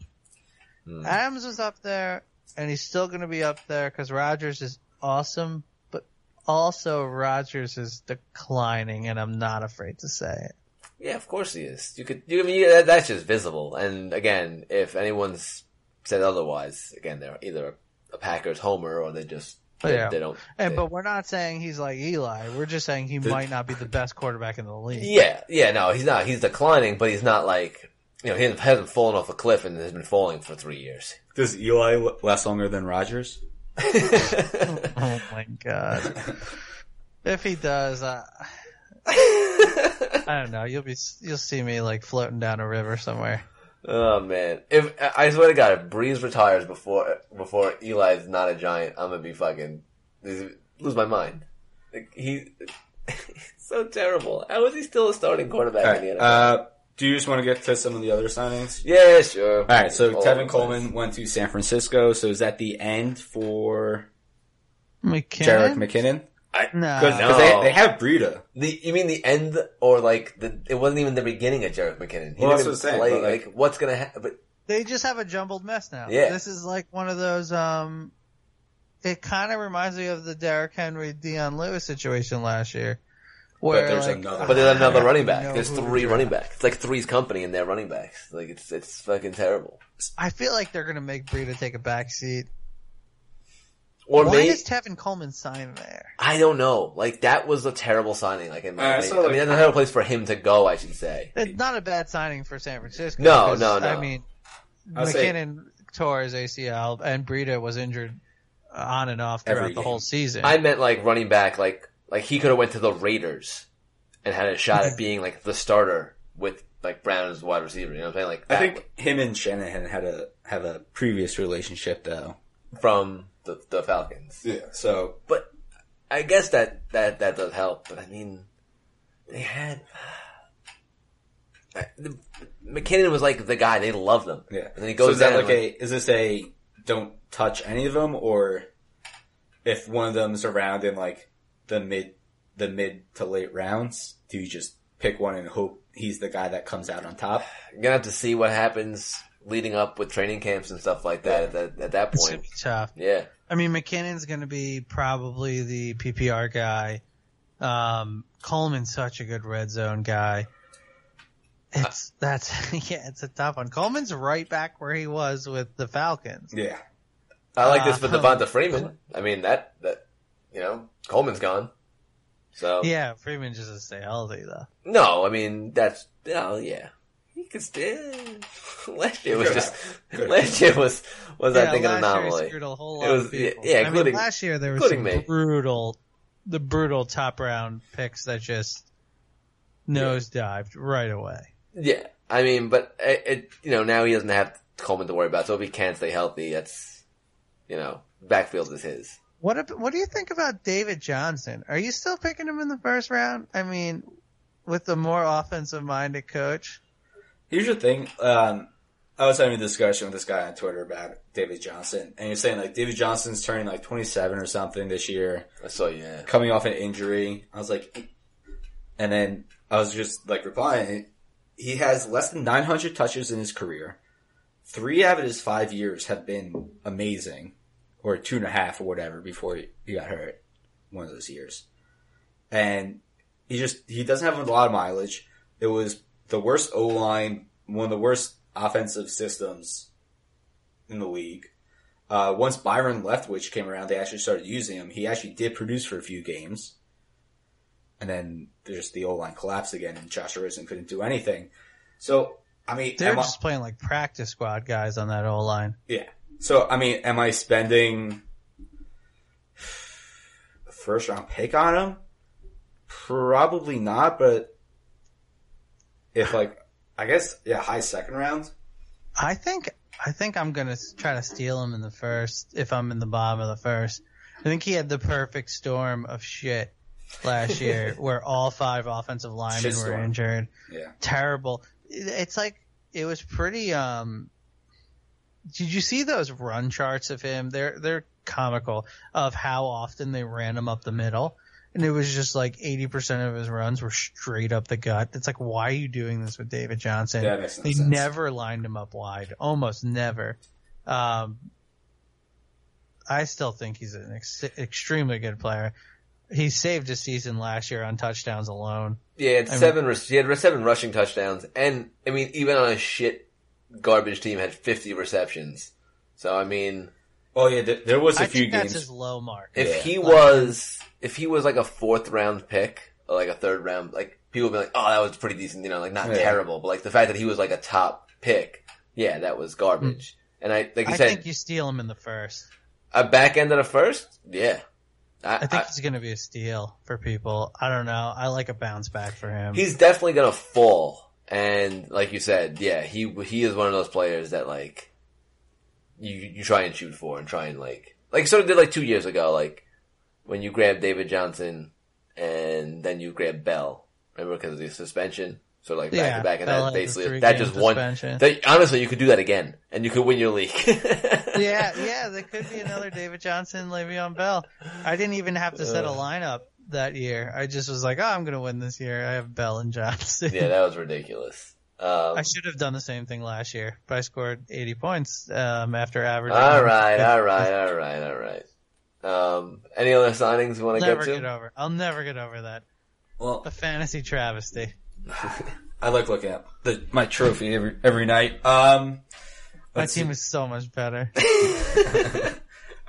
Speaker 1: Hmm.
Speaker 3: Adams was up there, and he's still going to be up there because Rodgers is awesome, but also Rodgers is declining, and I'm not afraid to say it.
Speaker 1: Yeah, of course he is. You could, you, I mean, yeah, that's just visible. And again, if anyone's said otherwise, again, they're either a Packers homer or they just, they,
Speaker 3: Yeah.
Speaker 1: they don't.
Speaker 3: And
Speaker 1: they-
Speaker 3: but we're not saying he's like Eli. We're just saying he might not be the best quarterback in the league.
Speaker 1: yeah, yeah, no, he's not. He's declining, but he's not like, you know, he hasn't fallen off a cliff and has been falling for three years.
Speaker 2: Does Eli last longer than Rodgers?
Speaker 3: Oh my god! if he does, uh, I don't know. You'll be you'll see me like floating down a river somewhere.
Speaker 1: Oh man! If I swear to God, if Brees retires before before Eli's not a giant, I'm gonna be fucking lose my mind. Like, he he's so terrible. How is he still a starting quarterback
Speaker 2: All
Speaker 1: in the. NFL?
Speaker 2: Uh, do you just want to get to some of the other signings?
Speaker 1: yeah, sure.
Speaker 2: All right. So
Speaker 1: All
Speaker 2: Tevin
Speaker 1: over the
Speaker 2: Coleman went to San Francisco. So is that the end for
Speaker 3: McKinnon?
Speaker 2: Jerick McKinnon?
Speaker 3: No.
Speaker 2: Because
Speaker 1: No.
Speaker 2: they, they have Breida.
Speaker 1: The you mean the end or like the? It wasn't even the beginning of Jerick McKinnon. He
Speaker 2: Well,
Speaker 1: didn't
Speaker 2: what I'm saying,
Speaker 1: play.
Speaker 2: like-
Speaker 1: like, what's gonna happen? But
Speaker 3: They just have a jumbled mess now.
Speaker 1: Yeah.
Speaker 3: This is like one of those, um, it kind of reminds me of the Derrick Henry, Dion Lewis situation last year. Where
Speaker 2: there's
Speaker 3: like,
Speaker 2: another-
Speaker 1: but there's another running back. There's three running backs. It's like three's company in their running backs. Like it's it's fucking terrible.
Speaker 3: I feel like they're going to make Breida take a back seat.
Speaker 1: Or
Speaker 3: Why
Speaker 1: maybe
Speaker 3: is Tevin Coleman sign there?
Speaker 1: I don't know. Like that was a terrible signing. Like in my
Speaker 2: Uh, I
Speaker 1: opinion.
Speaker 2: saw,
Speaker 1: I
Speaker 2: like-
Speaker 1: mean, that's a terrible place for him to go. I should say.
Speaker 3: It's not a bad signing for San Francisco.
Speaker 1: No,
Speaker 3: 'cause,
Speaker 1: no, no.
Speaker 3: I mean,
Speaker 2: I'll say-
Speaker 3: McKinnon tore his ACL and Breida was injured on and off throughout
Speaker 2: Every
Speaker 3: the whole season.
Speaker 1: I meant like running back. Like like he could have went to the Raiders and had a shot at being like the starter with like Brown as wide receiver. You know what I'm saying? Like
Speaker 2: I
Speaker 1: that
Speaker 2: think him and Shanahan had a have a previous relationship though.
Speaker 1: from the the Falcons.
Speaker 2: Yeah. So
Speaker 1: But I guess that that that does help. But I mean, they had. Uh, the- McKinnon was like the guy they loved him.
Speaker 2: yeah.
Speaker 1: and then he
Speaker 2: so
Speaker 1: goes
Speaker 2: is that
Speaker 1: down.
Speaker 2: like a is this a don't touch any of them or if one of them's around in like the mid the mid to late rounds, do you just pick one and hope he's the guy that comes out on top?
Speaker 1: You're gonna have to see what happens leading up with training camps and stuff like that. At that, at that point,
Speaker 3: be tough.
Speaker 1: yeah.
Speaker 3: I mean, McKinnon's going to be probably the PPR guy. Um, Coleman's such a good red zone guy. It's that's yeah, it's a tough one. Coleman's right back where he was with the Falcons.
Speaker 2: Yeah.
Speaker 1: I like this for
Speaker 3: Uh,
Speaker 1: Devonta Freeman. I mean that that you know Coleman's gone, so
Speaker 3: Yeah, Freeman just to stay healthy though.
Speaker 1: no. I mean that's oh yeah. He could still. Last year was just.
Speaker 2: have. Could
Speaker 1: Last year was was I
Speaker 3: yeah,
Speaker 1: think an
Speaker 3: last year
Speaker 1: anomaly.
Speaker 3: screwed a whole
Speaker 1: It was-
Speaker 3: of people.
Speaker 1: yeah,
Speaker 3: I
Speaker 1: including-
Speaker 3: mean, last year there was some
Speaker 1: me.
Speaker 3: brutal, the brutal top round picks that just nosedived right away.
Speaker 1: Yeah, I mean, but it, it you know now he doesn't have Coleman to worry about. So if he can't stay healthy, that's you know backfield is his.
Speaker 3: What what do you think about David Johnson? Are you still picking him in the first round? I mean, with the more offensive minded coach.
Speaker 2: Here's the thing. Um, I was having a discussion with this guy on Twitter about David Johnson, and he was saying like David Johnson's turning like 27 or something this year,
Speaker 1: I saw yeah,
Speaker 2: coming off an injury. I was like, and then I was just like replying, he has less than 900 touches in his career. Three out of his five years have been amazing, or two and a half or whatever before he, he got hurt. One of those years, and he just he doesn't have a lot of mileage. It was the worst O line, one of the worst offensive systems in the league. Uh, once Byron Leftwich came around, they actually started using him. He actually did produce for a few games. And then there's the O line collapsed again and Josh Rosen couldn't do anything. So, I mean,
Speaker 3: They're
Speaker 2: am I-
Speaker 3: just playing like practice squad guys on that O line.
Speaker 2: yeah. So, I mean, am I spending a first round pick on him? Probably not, but if like, I guess, yeah, high second round.
Speaker 3: I think I think I'm gonna try to steal him in the first if I'm in the bottom of the first. I think he had the perfect storm of shit last year, where all five offensive linemen were injured.
Speaker 2: Yeah.
Speaker 3: Terrible. It's like it was pretty. um Did you see those run charts of him? They're they're comical of how often they ran him up the middle. And it was just like 80% of his runs were straight up the gut. It's like, why are you doing this with David Johnson?
Speaker 2: That makes no
Speaker 3: They
Speaker 2: sense.
Speaker 3: never lined him up wide, almost never. Um, I still think he's an ex- extremely good player. He saved his season last year on touchdowns alone.
Speaker 1: Yeah, it's
Speaker 3: I mean-
Speaker 1: seven. he had seven rushing touchdowns, and I mean, even on a shit garbage team, had fifty receptions. So I mean,
Speaker 2: Oh yeah, there, there was a
Speaker 3: I
Speaker 2: few
Speaker 3: think that's
Speaker 2: games.
Speaker 3: his low mark.
Speaker 1: if
Speaker 2: Yeah.
Speaker 1: he was, if he was like a fourth round pick or like a third round, like people would be like, "Oh, that was pretty decent," you know, like not
Speaker 2: Yeah.
Speaker 1: terrible, but like the fact that he was like a top pick, yeah, that was garbage. Hmm. And I, like you
Speaker 3: I
Speaker 1: said,
Speaker 3: think you steal him in the first.
Speaker 1: a back end of the first, yeah. I,
Speaker 3: I think
Speaker 1: I-
Speaker 3: he's going to be a steal for people. I don't know. I like a bounce back for him.
Speaker 1: he's definitely gonna fall. And like you said, yeah, he he is one of those players that like you you try and shoot for and try and like like sort of did like two years ago, like when you grabbed David Johnson and then you grabbed Bell. Remember because of the suspension, So like back
Speaker 3: Yeah,
Speaker 1: to back, and
Speaker 3: Bell
Speaker 1: that basically that just
Speaker 3: one.
Speaker 1: That, honestly, you could do that again, and you could win your league.
Speaker 3: yeah, yeah, there could be another David Johnson, Le'Veon Bell. I didn't even have to set a lineup that year. I just was like, oh, I'm going to win this year. I have Bell and Johnson.
Speaker 1: yeah, that was ridiculous. Um,
Speaker 3: I should have done the same thing last year, but I scored 80 points um, after averaging.
Speaker 1: all right, all right, all right, all right. Um, any other signings you want to get to?
Speaker 3: get over. I'll never get over that.
Speaker 2: well,
Speaker 3: A fantasy travesty.
Speaker 2: I like looking at the, my trophy every every night. Um,
Speaker 3: My team
Speaker 2: see.
Speaker 3: is so much better.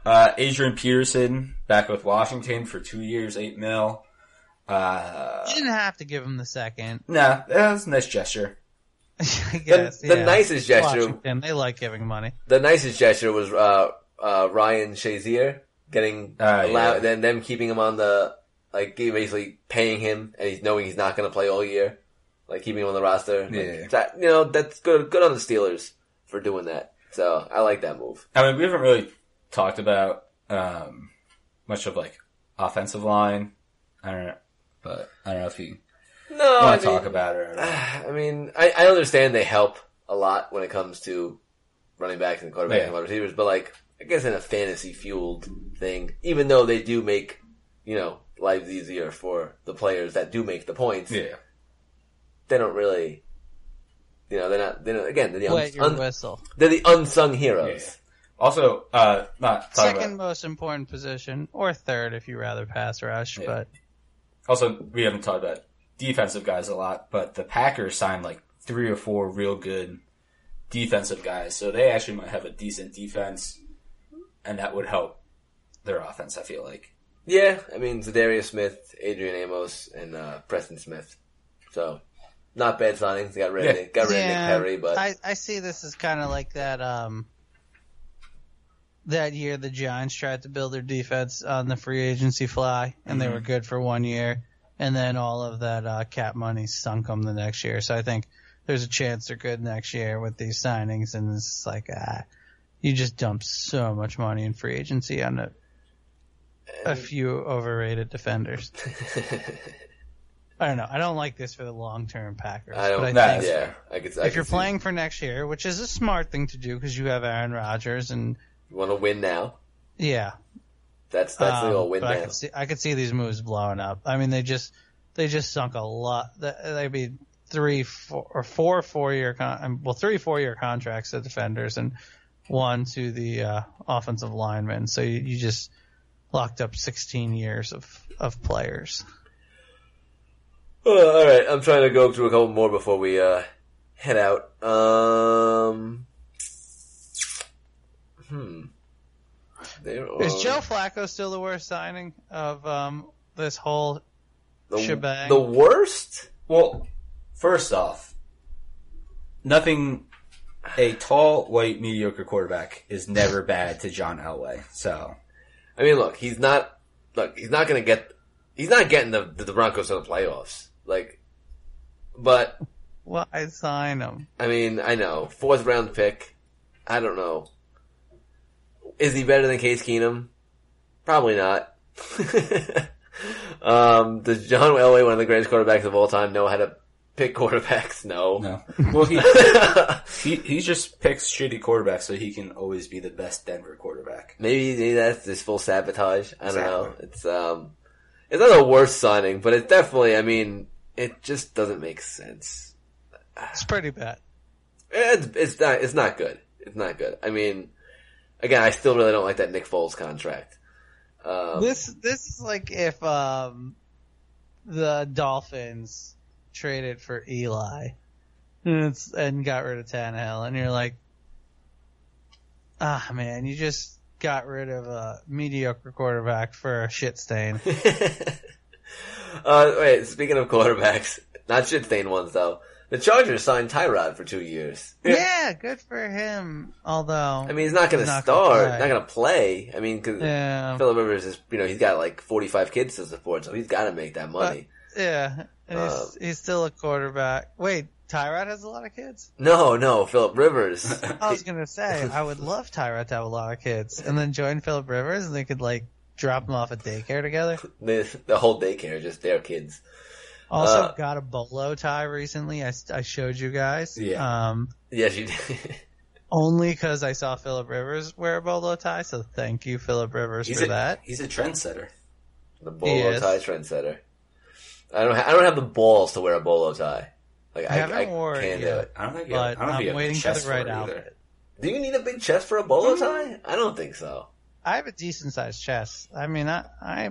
Speaker 2: Uh, Adrian Peterson back with Washington for two years, eight mil. Uh,
Speaker 3: You didn't have to give him the second.
Speaker 2: nah, that was a nice gesture.
Speaker 3: I guess.
Speaker 1: the
Speaker 3: yeah.
Speaker 1: nicest gesture-
Speaker 3: Washington, they like giving money.
Speaker 1: the nicest gesture was uh, uh, Ryan Shazier getting
Speaker 2: Ah,
Speaker 1: allow-
Speaker 2: yeah.
Speaker 1: then them keeping him on the like basically paying him and he's knowing he's not going to play all year, like keeping him on the roster. Like,
Speaker 2: Yeah.
Speaker 1: that, you know that's good. Good on the Steelers for doing that. So I like that move.
Speaker 2: I mean, we haven't really talked about um, much of like offensive line. I don't know, but I don't know if you
Speaker 1: No, I
Speaker 2: want to
Speaker 1: mean,
Speaker 2: talk about it. Or not.
Speaker 1: I mean, I, I understand they help a lot when it comes to running backs and quarterbacks
Speaker 2: Yeah.
Speaker 1: and wide receivers, but like, I guess in a fantasy fueled thing, even though they do make, you know, lives easier for the players that do make the points,
Speaker 2: Yeah,
Speaker 1: they don't really, you know, they're not, they're not, again, they're the,
Speaker 3: Wet
Speaker 1: uns-
Speaker 3: your
Speaker 1: un-
Speaker 3: whistle.
Speaker 1: they're the unsung heroes.
Speaker 2: Yeah. Also, uh, not
Speaker 3: Second
Speaker 2: about.
Speaker 3: most important position, or third if you rather pass rush.
Speaker 2: Yeah.
Speaker 3: But
Speaker 2: Also, we haven't talked about defensive guys a lot, but the Packers signed like three or four real good defensive guys, so they actually might have a decent defense, and that would help their offense. I feel like.
Speaker 1: Yeah, I mean, Za'Darius Smith, Adrian Amos, and, uh, Preston Smith. So, not bad signings. Got rid of
Speaker 2: Yeah.
Speaker 1: Nick, got rid
Speaker 3: yeah,
Speaker 1: of Nick Perry, but
Speaker 3: I, I see this as kind of like that. Um, that year the Giants tried to build their defense on the free agency fly, and they
Speaker 1: Mm-hmm.
Speaker 3: were good for one year, and then all of that uh, cap money sunk them the next year. So I think there's a chance they're good next year with these signings, and it's like ah, you just dump so much money in free agency on a, a few overrated defenders. I don't know. I don't like this for the long term Packers.
Speaker 1: I don't,
Speaker 3: but I
Speaker 2: Nah,
Speaker 3: think
Speaker 1: yeah, I could, I
Speaker 3: if you're
Speaker 1: see-
Speaker 3: playing for next year, which is a smart thing to do because you have Aaron Rodgers and
Speaker 1: You want to win now?
Speaker 3: yeah,
Speaker 1: That's that's
Speaker 3: um,
Speaker 1: the old win
Speaker 3: but I could see I could see these moves blowing up. I mean, they just they just sunk a lot. th- I mean, three, four, or four four-year, con- um, well, three four-year contracts to defenders and one to the uh, offensive linemen. So you, you just locked up 16 years of of players.
Speaker 1: Uh, all right, I'm trying to go through a couple more before we uh, head out. Um, hmm. There
Speaker 3: Is
Speaker 1: are-
Speaker 3: Joe Flacco still the worst signing of um, this whole
Speaker 1: the,
Speaker 3: shebang?
Speaker 1: the worst?
Speaker 2: Well, first off, nothing. A tall, white, mediocre quarterback is never bad to John Elway. So
Speaker 1: I mean, look, he's not. Look, he's not going to get. He's not getting the the Broncos to the playoffs. Like, but
Speaker 3: Well, I sign him.
Speaker 1: I mean, I know fourth round pick. I don't know. Is he better than Case Keenum? Probably not. um, does John Elway, one of the greatest quarterbacks of all time, know how to pick quarterbacks? No.
Speaker 2: no. Well, he he he just picks shitty quarterbacks so he can always be the best Denver quarterback.
Speaker 1: maybe, maybe that's just full sabotage. I don't know. It's um, it's not the worst signing, but it's definitely. I mean, it just doesn't make sense.
Speaker 3: It's pretty bad.
Speaker 1: It's, it's not. It's not good. It's not good. I mean, again, I still really don't like that Nick Foles contract. Um,
Speaker 3: This this is like if um, the Dolphins traded for Eli and, it's, and got rid of Tannehill, and you're like, ah man, you just got rid of a mediocre quarterback for a shit stain.
Speaker 1: uh, wait, speaking of quarterbacks, not shit stain ones though. The Chargers signed Tyrod for two years.
Speaker 3: yeah, good for him. Although,
Speaker 1: I mean, he's not going to
Speaker 3: Not gonna
Speaker 1: start, not going to play. I mean, because
Speaker 3: yeah,
Speaker 1: Philip Rivers is, you know, he's got like 45 kids to support, so he's got to make that money.
Speaker 3: yeah, and he's,
Speaker 1: um,
Speaker 3: he's still a quarterback. Wait, Tyrod has a lot of kids.
Speaker 1: no, no, Philip Rivers.
Speaker 3: I was gonna say I would love Tyrod to have a lot of kids, and then join Philip Rivers, and they could like drop them off at daycare together.
Speaker 1: the, the whole daycare, just their kids.
Speaker 3: Also
Speaker 1: Uh,
Speaker 3: got a bolo tie recently. I, I showed you guys.
Speaker 2: Yeah.
Speaker 3: Um,
Speaker 1: Yes, you did.
Speaker 3: only because I saw Philip Rivers wear a bolo tie, so thank you, Philip Rivers,
Speaker 2: He's
Speaker 3: for
Speaker 2: a
Speaker 3: that.
Speaker 2: he's a trendsetter.
Speaker 1: the bolo tie trendsetter. I don't. Ha- I don't have the balls to wear a bolo tie. Like
Speaker 3: I
Speaker 1: I,
Speaker 3: haven't
Speaker 1: I
Speaker 3: worn it
Speaker 1: can't do
Speaker 3: yet.
Speaker 1: it.
Speaker 2: I don't think. You
Speaker 3: But
Speaker 2: have, I don't think you
Speaker 3: I'm
Speaker 2: have
Speaker 3: waiting
Speaker 2: the
Speaker 3: for the
Speaker 2: chest
Speaker 3: right
Speaker 2: it either.
Speaker 3: outfit.
Speaker 1: Do you need a big chest for a bolo tie? I don't think so.
Speaker 3: I have a decent sized chest. I mean, I, I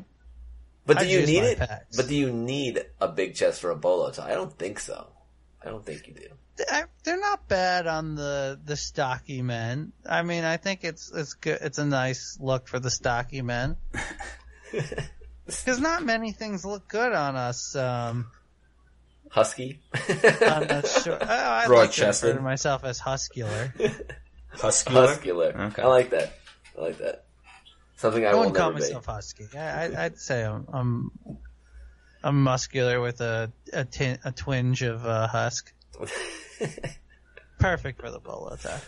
Speaker 1: But
Speaker 3: I
Speaker 1: do you need it?
Speaker 3: pecs.
Speaker 1: But do you need a big chest for a bolo tie? I don't think so. I don't think you do.
Speaker 3: They're not bad on the the stocky men. I mean, I think it's it's good. It's a nice look for the stocky men because not many things look good on us. Um,
Speaker 1: Husky.
Speaker 3: on the short, I, I like to
Speaker 2: Broad-chested.
Speaker 3: refer to myself as huscular.
Speaker 2: Huscular.
Speaker 1: Muscular.
Speaker 2: Okay.
Speaker 1: I like that. I like that. Something I,
Speaker 3: I
Speaker 1: will
Speaker 3: wouldn't call
Speaker 1: never be.
Speaker 3: myself husky. I, I, I'd say I'm, I'm I'm muscular with a a, tin, a twinge of uh, husk. Perfect for the bolo tie.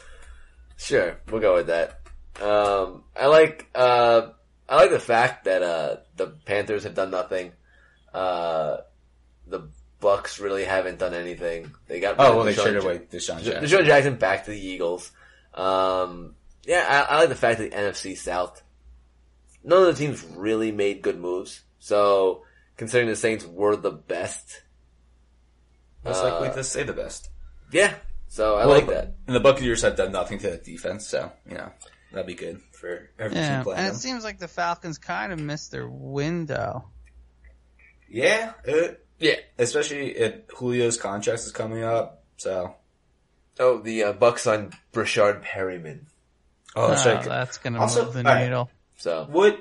Speaker 1: Sure, we'll go with that. Um, I like uh, I like the fact that uh, the Panthers have done nothing. Uh, the Bucks really haven't done anything. They got
Speaker 2: Oh well, they
Speaker 1: DeSean
Speaker 2: traded away DeSean
Speaker 1: DeSean
Speaker 2: Jackson.
Speaker 1: DeSean Jackson back to the Eagles. Um, yeah, I, I like the fact that the NFC South. None of the teams really made good moves. So, considering the Saints were the best,
Speaker 2: Most
Speaker 1: Uh,
Speaker 2: likely to say the best.
Speaker 1: yeah. So I
Speaker 2: Well,
Speaker 1: like that.
Speaker 2: And the Buccaneers have done nothing to the defense, so you know that'd be good for every
Speaker 3: Yeah,
Speaker 2: team playing
Speaker 3: and
Speaker 2: them.
Speaker 3: it seems like the Falcons kind of missed their window.
Speaker 2: Yeah, it,
Speaker 1: Yeah.
Speaker 2: especially if Julio's contract is coming up. So
Speaker 1: Oh, the uh, Bucks on Breshad Perriman.
Speaker 2: oh,
Speaker 3: Oh,
Speaker 2: so I-
Speaker 3: that's going to
Speaker 2: Also-
Speaker 3: move the
Speaker 2: alright.
Speaker 3: needle.
Speaker 1: So
Speaker 2: would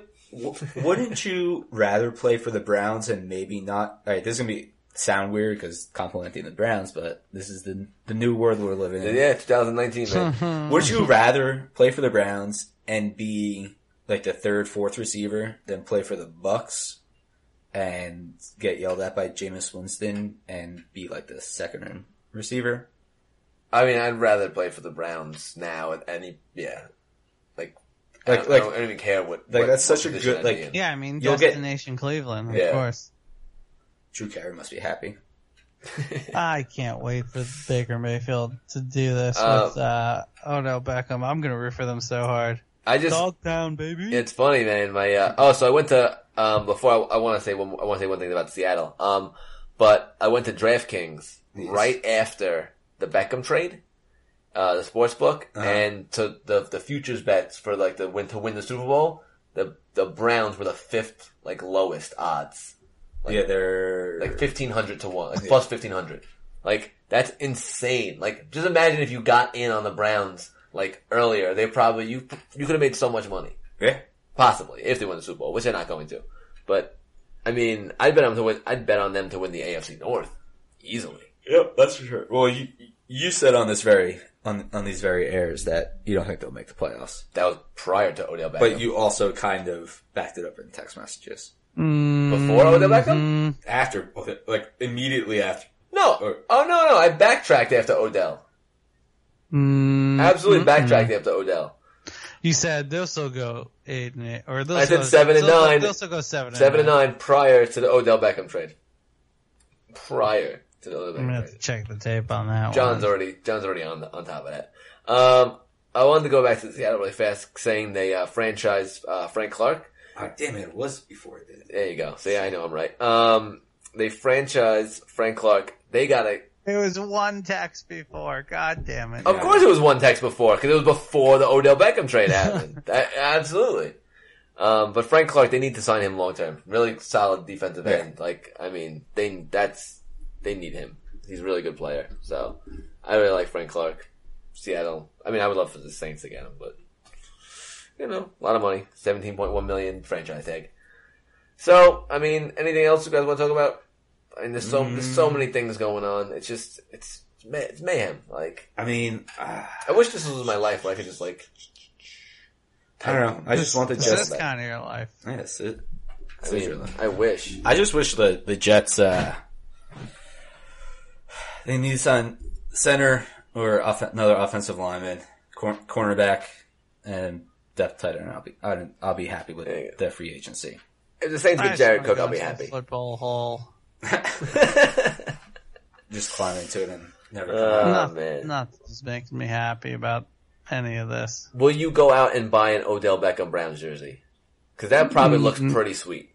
Speaker 2: wouldn't you rather play for the Browns and maybe not? All right, this is gonna be sound weird because complimenting the Browns, but this is the the new world we're living in.
Speaker 1: yeah, 2019, man.
Speaker 2: Would you rather play for the Browns and be like the third, fourth receiver than play for the Bucks and get yelled at by Jameis Winston and be like the second receiver?
Speaker 1: I mean, I'd rather play for the Browns now. at any, yeah, like, I,
Speaker 2: Like-
Speaker 1: don't, I, don't, even care what.
Speaker 2: like,
Speaker 1: what-
Speaker 2: that's such a good- like-
Speaker 3: Yeah, I mean,
Speaker 2: You'll get-
Speaker 3: Destination Cleveland, of
Speaker 1: Yeah.
Speaker 3: course.
Speaker 2: Drew Carey must be happy.
Speaker 3: I can't wait for Baker Mayfield to do this
Speaker 1: Uh,
Speaker 3: with uh, Odell Beckham. I'm going to root for them so hard.
Speaker 1: I just,
Speaker 3: dog down, baby.
Speaker 1: it's funny, man. My uh, oh, so I went to um before I, I want to say one, I want to say one thing about Seattle. Um, but I went to DraftKings right after the Beckham trade, uh, the sports book,
Speaker 2: Uh-huh.
Speaker 1: and to the the futures bets for like the win to win the Super Bowl. The the Browns were the fifth like lowest odds,
Speaker 2: yeah, they're
Speaker 1: like fifteen hundred to one, like plus fifteen hundred. Like that's insane. Like just imagine if you got in on the Browns like earlier, they probably you you could have made so much money.
Speaker 2: yeah.
Speaker 1: Possibly, if they win the Super Bowl, which they're not going to. But, I mean, I'd bet on them to win, I'd bet on them to win the AFC North. Easily.
Speaker 2: Yep, that's for sure. Well, you you said on this very on on these very airs that you don't think they'll make the playoffs,
Speaker 1: That was prior to Odell Beckham.
Speaker 2: but you also kind of backed it up in text messages
Speaker 1: Before Odell Beckham?
Speaker 3: Mm,
Speaker 2: after, like immediately after.
Speaker 1: No.
Speaker 2: Or-
Speaker 1: Oh, no, no, I backtracked after Odell.
Speaker 3: mm,
Speaker 1: Absolutely backtracked after Odell.
Speaker 3: You said they'll still go eight and eight, or they'll
Speaker 1: I said
Speaker 3: still,
Speaker 1: seven and
Speaker 3: they'll-
Speaker 1: nine.
Speaker 3: They'll still go seven.
Speaker 1: Seven and
Speaker 3: nine.
Speaker 1: nine prior to the Odell Beckham trade. Prior to the Odell
Speaker 3: I'm gonna have
Speaker 1: trade.
Speaker 3: to check the tape on that
Speaker 1: John's
Speaker 3: one.
Speaker 1: already John's already on the, on top of that. Um, I wanted to go back to Seattle really fast, saying they uh, franchise uh, Frank Clark.
Speaker 2: Oh, damn it! It was before it did.
Speaker 1: There you go. See, I know I'm right. Um, they franchise Frank Clark. They got a.
Speaker 3: It was one text before. God damn it!
Speaker 1: Of course, it was one text before because it was before the Odell Beckham trade happened. That- absolutely. Um, but Frank Clark, they need to sign him long term. Really solid defensive
Speaker 2: Yeah.
Speaker 1: end. Like, I mean, they that's they need him. He's a really good player. So I really like Frank Clark. Seattle. I mean, I would love for the Saints to get him, but you know, a lot of money. Seventeen point one million franchise tag. So, I mean, anything else you guys want to talk about? I mean, there's so there's so many things going on. It's just it's it's, mayhem. Like,
Speaker 2: I mean, uh,
Speaker 1: I wish this was my life where I could just like.
Speaker 2: I don't know. I just want the
Speaker 3: This
Speaker 2: Jets.
Speaker 3: is kind of your life.
Speaker 2: Yes, it.
Speaker 1: I mean, I wish.
Speaker 2: I just wish the the Jets uh they need to sign center or off- another offensive lineman, cor- cornerback, and depth tight end. I'll be I'll, I'll be happy with
Speaker 1: There you
Speaker 2: free agency.
Speaker 1: If the Saints get
Speaker 3: just
Speaker 1: Jared Cook, I'll be
Speaker 3: into the
Speaker 1: happy.
Speaker 3: Football hole.
Speaker 2: Just climb into it and never come out.
Speaker 1: Uh,
Speaker 3: Not,
Speaker 1: man.
Speaker 3: not just makes me happy about any of this.
Speaker 1: Will you go out and buy an Odell Beckham Browns jersey? Because that probably looks pretty sweet.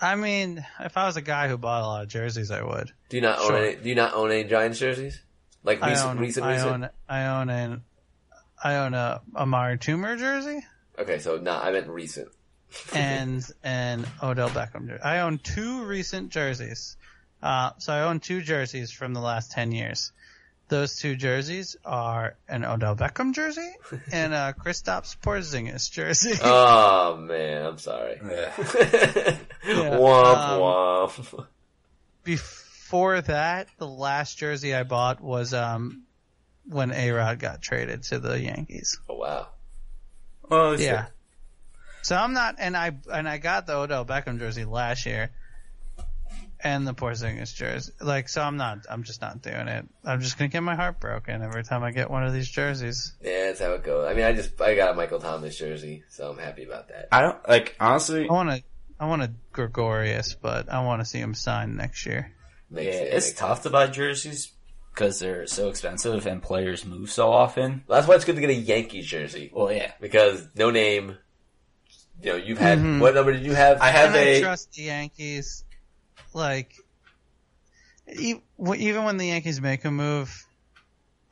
Speaker 3: I mean, if I was a guy who bought a lot of jerseys, I would.
Speaker 1: Do you not own any? Do you not own any Giants jerseys? Like
Speaker 3: I
Speaker 1: recent,
Speaker 3: own,
Speaker 1: recent,
Speaker 3: I
Speaker 1: recent.
Speaker 3: own, I own an, I own a Amani Toomer jersey
Speaker 1: Okay, so no, I meant recent.
Speaker 3: and an Odell Beckham jersey. I own two recent jerseys. Uh, so I own two jerseys from the last 10 years. Those two jerseys are an Odell Beckham jersey and a Kristaps Porzingis jersey.
Speaker 1: oh man, I'm sorry.
Speaker 2: Yeah.
Speaker 1: womp
Speaker 3: um,
Speaker 1: womp.
Speaker 3: Before that, the last jersey I bought was um, when A Rod got traded to the Yankees.
Speaker 1: Oh wow.
Speaker 2: Oh it's
Speaker 3: Yeah. So I'm not, and I and I got the Odell Beckham jersey last year, and the Porzingis jersey. Like, so I'm not. I'm just not doing it. I'm just gonna get my heart broken every time I get one of these jerseys.
Speaker 1: Yeah, that's how it goes. I mean, I just I got a Michael Thomas jersey, so I'm happy about that.
Speaker 2: I don't like honestly.
Speaker 3: I want to. I want a Gregorius, but I want to see him sign next year.
Speaker 2: Yeah,
Speaker 1: Makes it-
Speaker 2: it's
Speaker 1: makes-
Speaker 2: tough to buy jerseys because they're so expensive and players move so often.
Speaker 1: That's why it's good to get a Yankee jersey
Speaker 2: Well, yeah,
Speaker 1: because no name. You know, you've had
Speaker 3: Mhm.
Speaker 1: what number did you have?
Speaker 2: I have
Speaker 3: and I
Speaker 2: a
Speaker 3: trust the Yankees. Like, even when the Yankees make a move,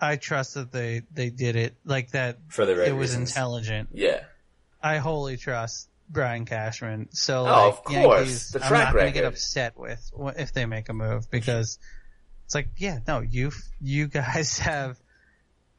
Speaker 3: I trust that they they did it like that.
Speaker 2: for the right
Speaker 3: it was
Speaker 2: reasons.
Speaker 3: intelligent.
Speaker 1: yeah.
Speaker 3: I wholly trust Brian Cashman. So,
Speaker 1: Oh,
Speaker 3: like,
Speaker 1: of course.
Speaker 3: Yankees,
Speaker 1: The
Speaker 3: I'm not going to get upset with if they make a move because it's like, yeah, no, you you guys have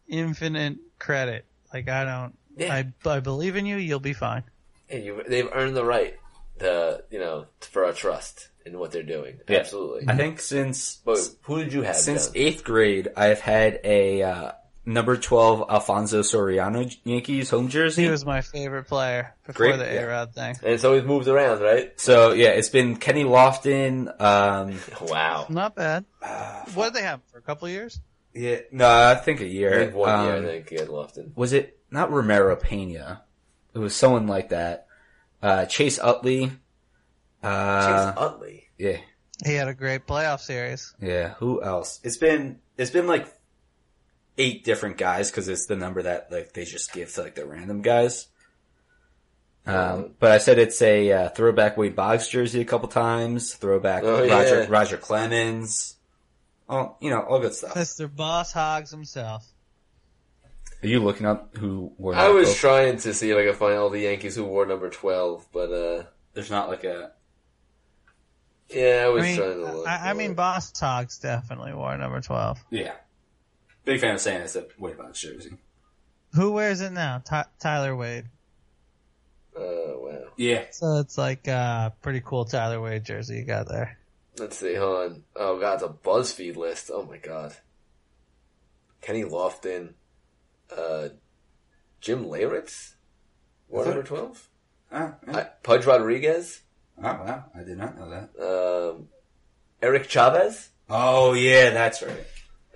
Speaker 3: infinite credit. Like, I don't.
Speaker 1: Yeah.
Speaker 3: I I believe in you. You'll be fine.
Speaker 1: Yeah, you, they've earned the right to, you know, for our trust in what they're doing.
Speaker 2: Yeah.
Speaker 1: Absolutely.
Speaker 2: I think since
Speaker 1: But who did you have?
Speaker 2: since
Speaker 1: John?
Speaker 2: eighth grade, I've had a uh, number twelve Alfonso Soriano Yankees home jersey.
Speaker 3: He was my favorite player before
Speaker 2: Great,
Speaker 3: the
Speaker 2: yeah.
Speaker 3: A Rod thing.
Speaker 1: and so he's moved around, right?
Speaker 2: so yeah, it's been Kenny Lofton. Um,
Speaker 1: Wow.
Speaker 3: Not bad. What did they have for a couple of years?
Speaker 2: yeah, no, I think a year.
Speaker 1: I think one year, I
Speaker 2: Um,
Speaker 1: think he had Lofton.
Speaker 2: was it not Ramiro Pena? It was someone like that. Uh, Chase Utley. Uh,
Speaker 1: Chase Utley.
Speaker 2: yeah,
Speaker 3: He had a great playoff series.
Speaker 2: yeah. Who else? It's been it's been like eight different guys because it's the number that like they just give to like the random guys. Um, but I said it's a uh, throwback Wade Boggs jersey a couple times. Throwback
Speaker 1: Oh,
Speaker 2: Roger
Speaker 1: yeah.
Speaker 2: Roger Clemens.
Speaker 4: Oh, you know, all good stuff.
Speaker 3: Mr. Boss Hogs himself.
Speaker 2: Are you looking up who wore?
Speaker 1: I was
Speaker 2: coat?
Speaker 1: trying to see if I could find all the Yankees who wore number twelve, but uh,
Speaker 4: There's not like a.
Speaker 1: yeah, I
Speaker 3: I
Speaker 1: was
Speaker 3: mean,
Speaker 1: trying to look.
Speaker 3: I, I mean. Boss Hogs definitely wore number 12.
Speaker 4: Yeah. Big fan of saying it's a Wade Bucks jersey.
Speaker 3: Who wears it now? Ty- Tyler Wade.
Speaker 1: Oh wow.
Speaker 4: Yeah.
Speaker 3: So it's like a pretty cool Tyler Wade jersey you got there.
Speaker 1: Let's see, hold on. Oh god, it's a BuzzFeed list. Oh my god. Kenny Lofton, uh, Jim Leyritz, war number twelve.
Speaker 4: Oh, yeah.
Speaker 1: Pudge Rodriguez,
Speaker 4: oh, wow. I did not know that.
Speaker 1: um, Eric Chavez.
Speaker 4: Oh, yeah, that's right.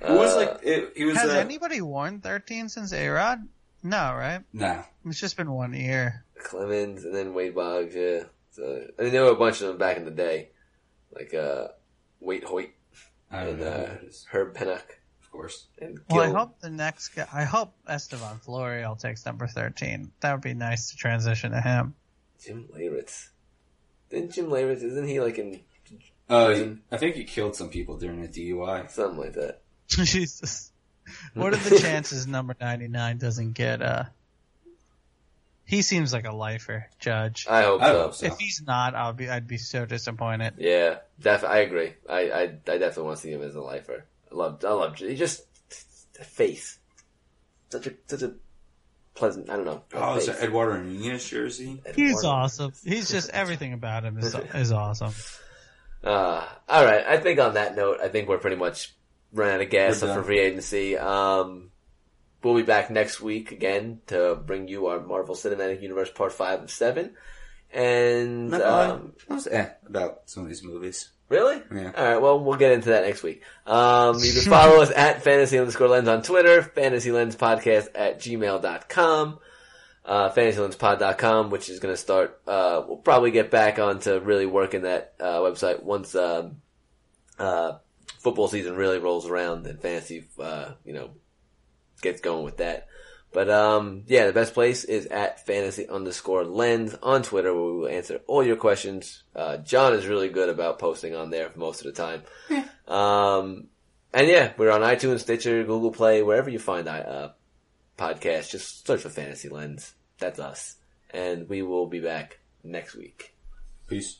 Speaker 4: Who was
Speaker 1: Uh,
Speaker 4: like, it, he was,
Speaker 3: Has
Speaker 4: uh,
Speaker 3: anybody worn 13 since A-Rod? No, right?
Speaker 4: no.
Speaker 3: It's just been one year.
Speaker 1: Clemens, and then Wade Boggs. Yeah, so, I mean, there were a bunch of them back in the day, like uh, Waite Hoyt and uh. Herb Pennock
Speaker 4: Of course.
Speaker 1: and
Speaker 3: Well, I hope the next guy, I hope Estevan Florial takes number 13. That would be nice to transition to him.
Speaker 1: Jim Leyritz. Didn't Jim Leyritz? Isn't he like in
Speaker 4: Oh, I think he killed some people during a DUI.
Speaker 1: something like that?
Speaker 3: Jesus. What are the chances number 99 doesn't get, uh, he seems like a lifer, Judge.
Speaker 1: I hope
Speaker 4: I
Speaker 1: so.
Speaker 4: hope so.
Speaker 3: If he's not, I'll be, I'd be so disappointed.
Speaker 1: Yeah, def- I agree. I, I, I definitely want to see him as a lifer. I love, I love, he just, the face. Such a, such a pleasant, I don't know.
Speaker 4: Oh, is
Speaker 1: face.
Speaker 4: that Eduardo Nunez jersey?
Speaker 3: He's awesome. He's just, everything about him is, is awesome.
Speaker 1: Uh, alright, I think on that note, I think we're pretty much running out of gas for free agency. Um, we'll be back next week again to bring you our Marvel Cinematic Universe Part 5 of 7. And, um,
Speaker 4: I was eh about some of these movies.
Speaker 1: Really?
Speaker 4: Yeah.
Speaker 1: All right. Well, we'll get into that next week. Um, you can follow us at fantasy underscore lens on Twitter, fantasy lens podcast at gmail.com, uh, fantasylens.pod.com, which is going to start, uh, we'll probably get back onto really working that, uh, website once, um, uh, football season really rolls around and fantasy, uh, you know, gets going with that. But um, yeah, the best place is at fantasy underscore lens on Twitter, where we will answer all your questions. Uh, John is really good about posting on there most of the time. Um, and yeah, we're on iTunes, Stitcher, Google Play, wherever you find uh, podcasts. Just search for Fantasy Lens. That's us, and we will be back next week.
Speaker 4: Peace.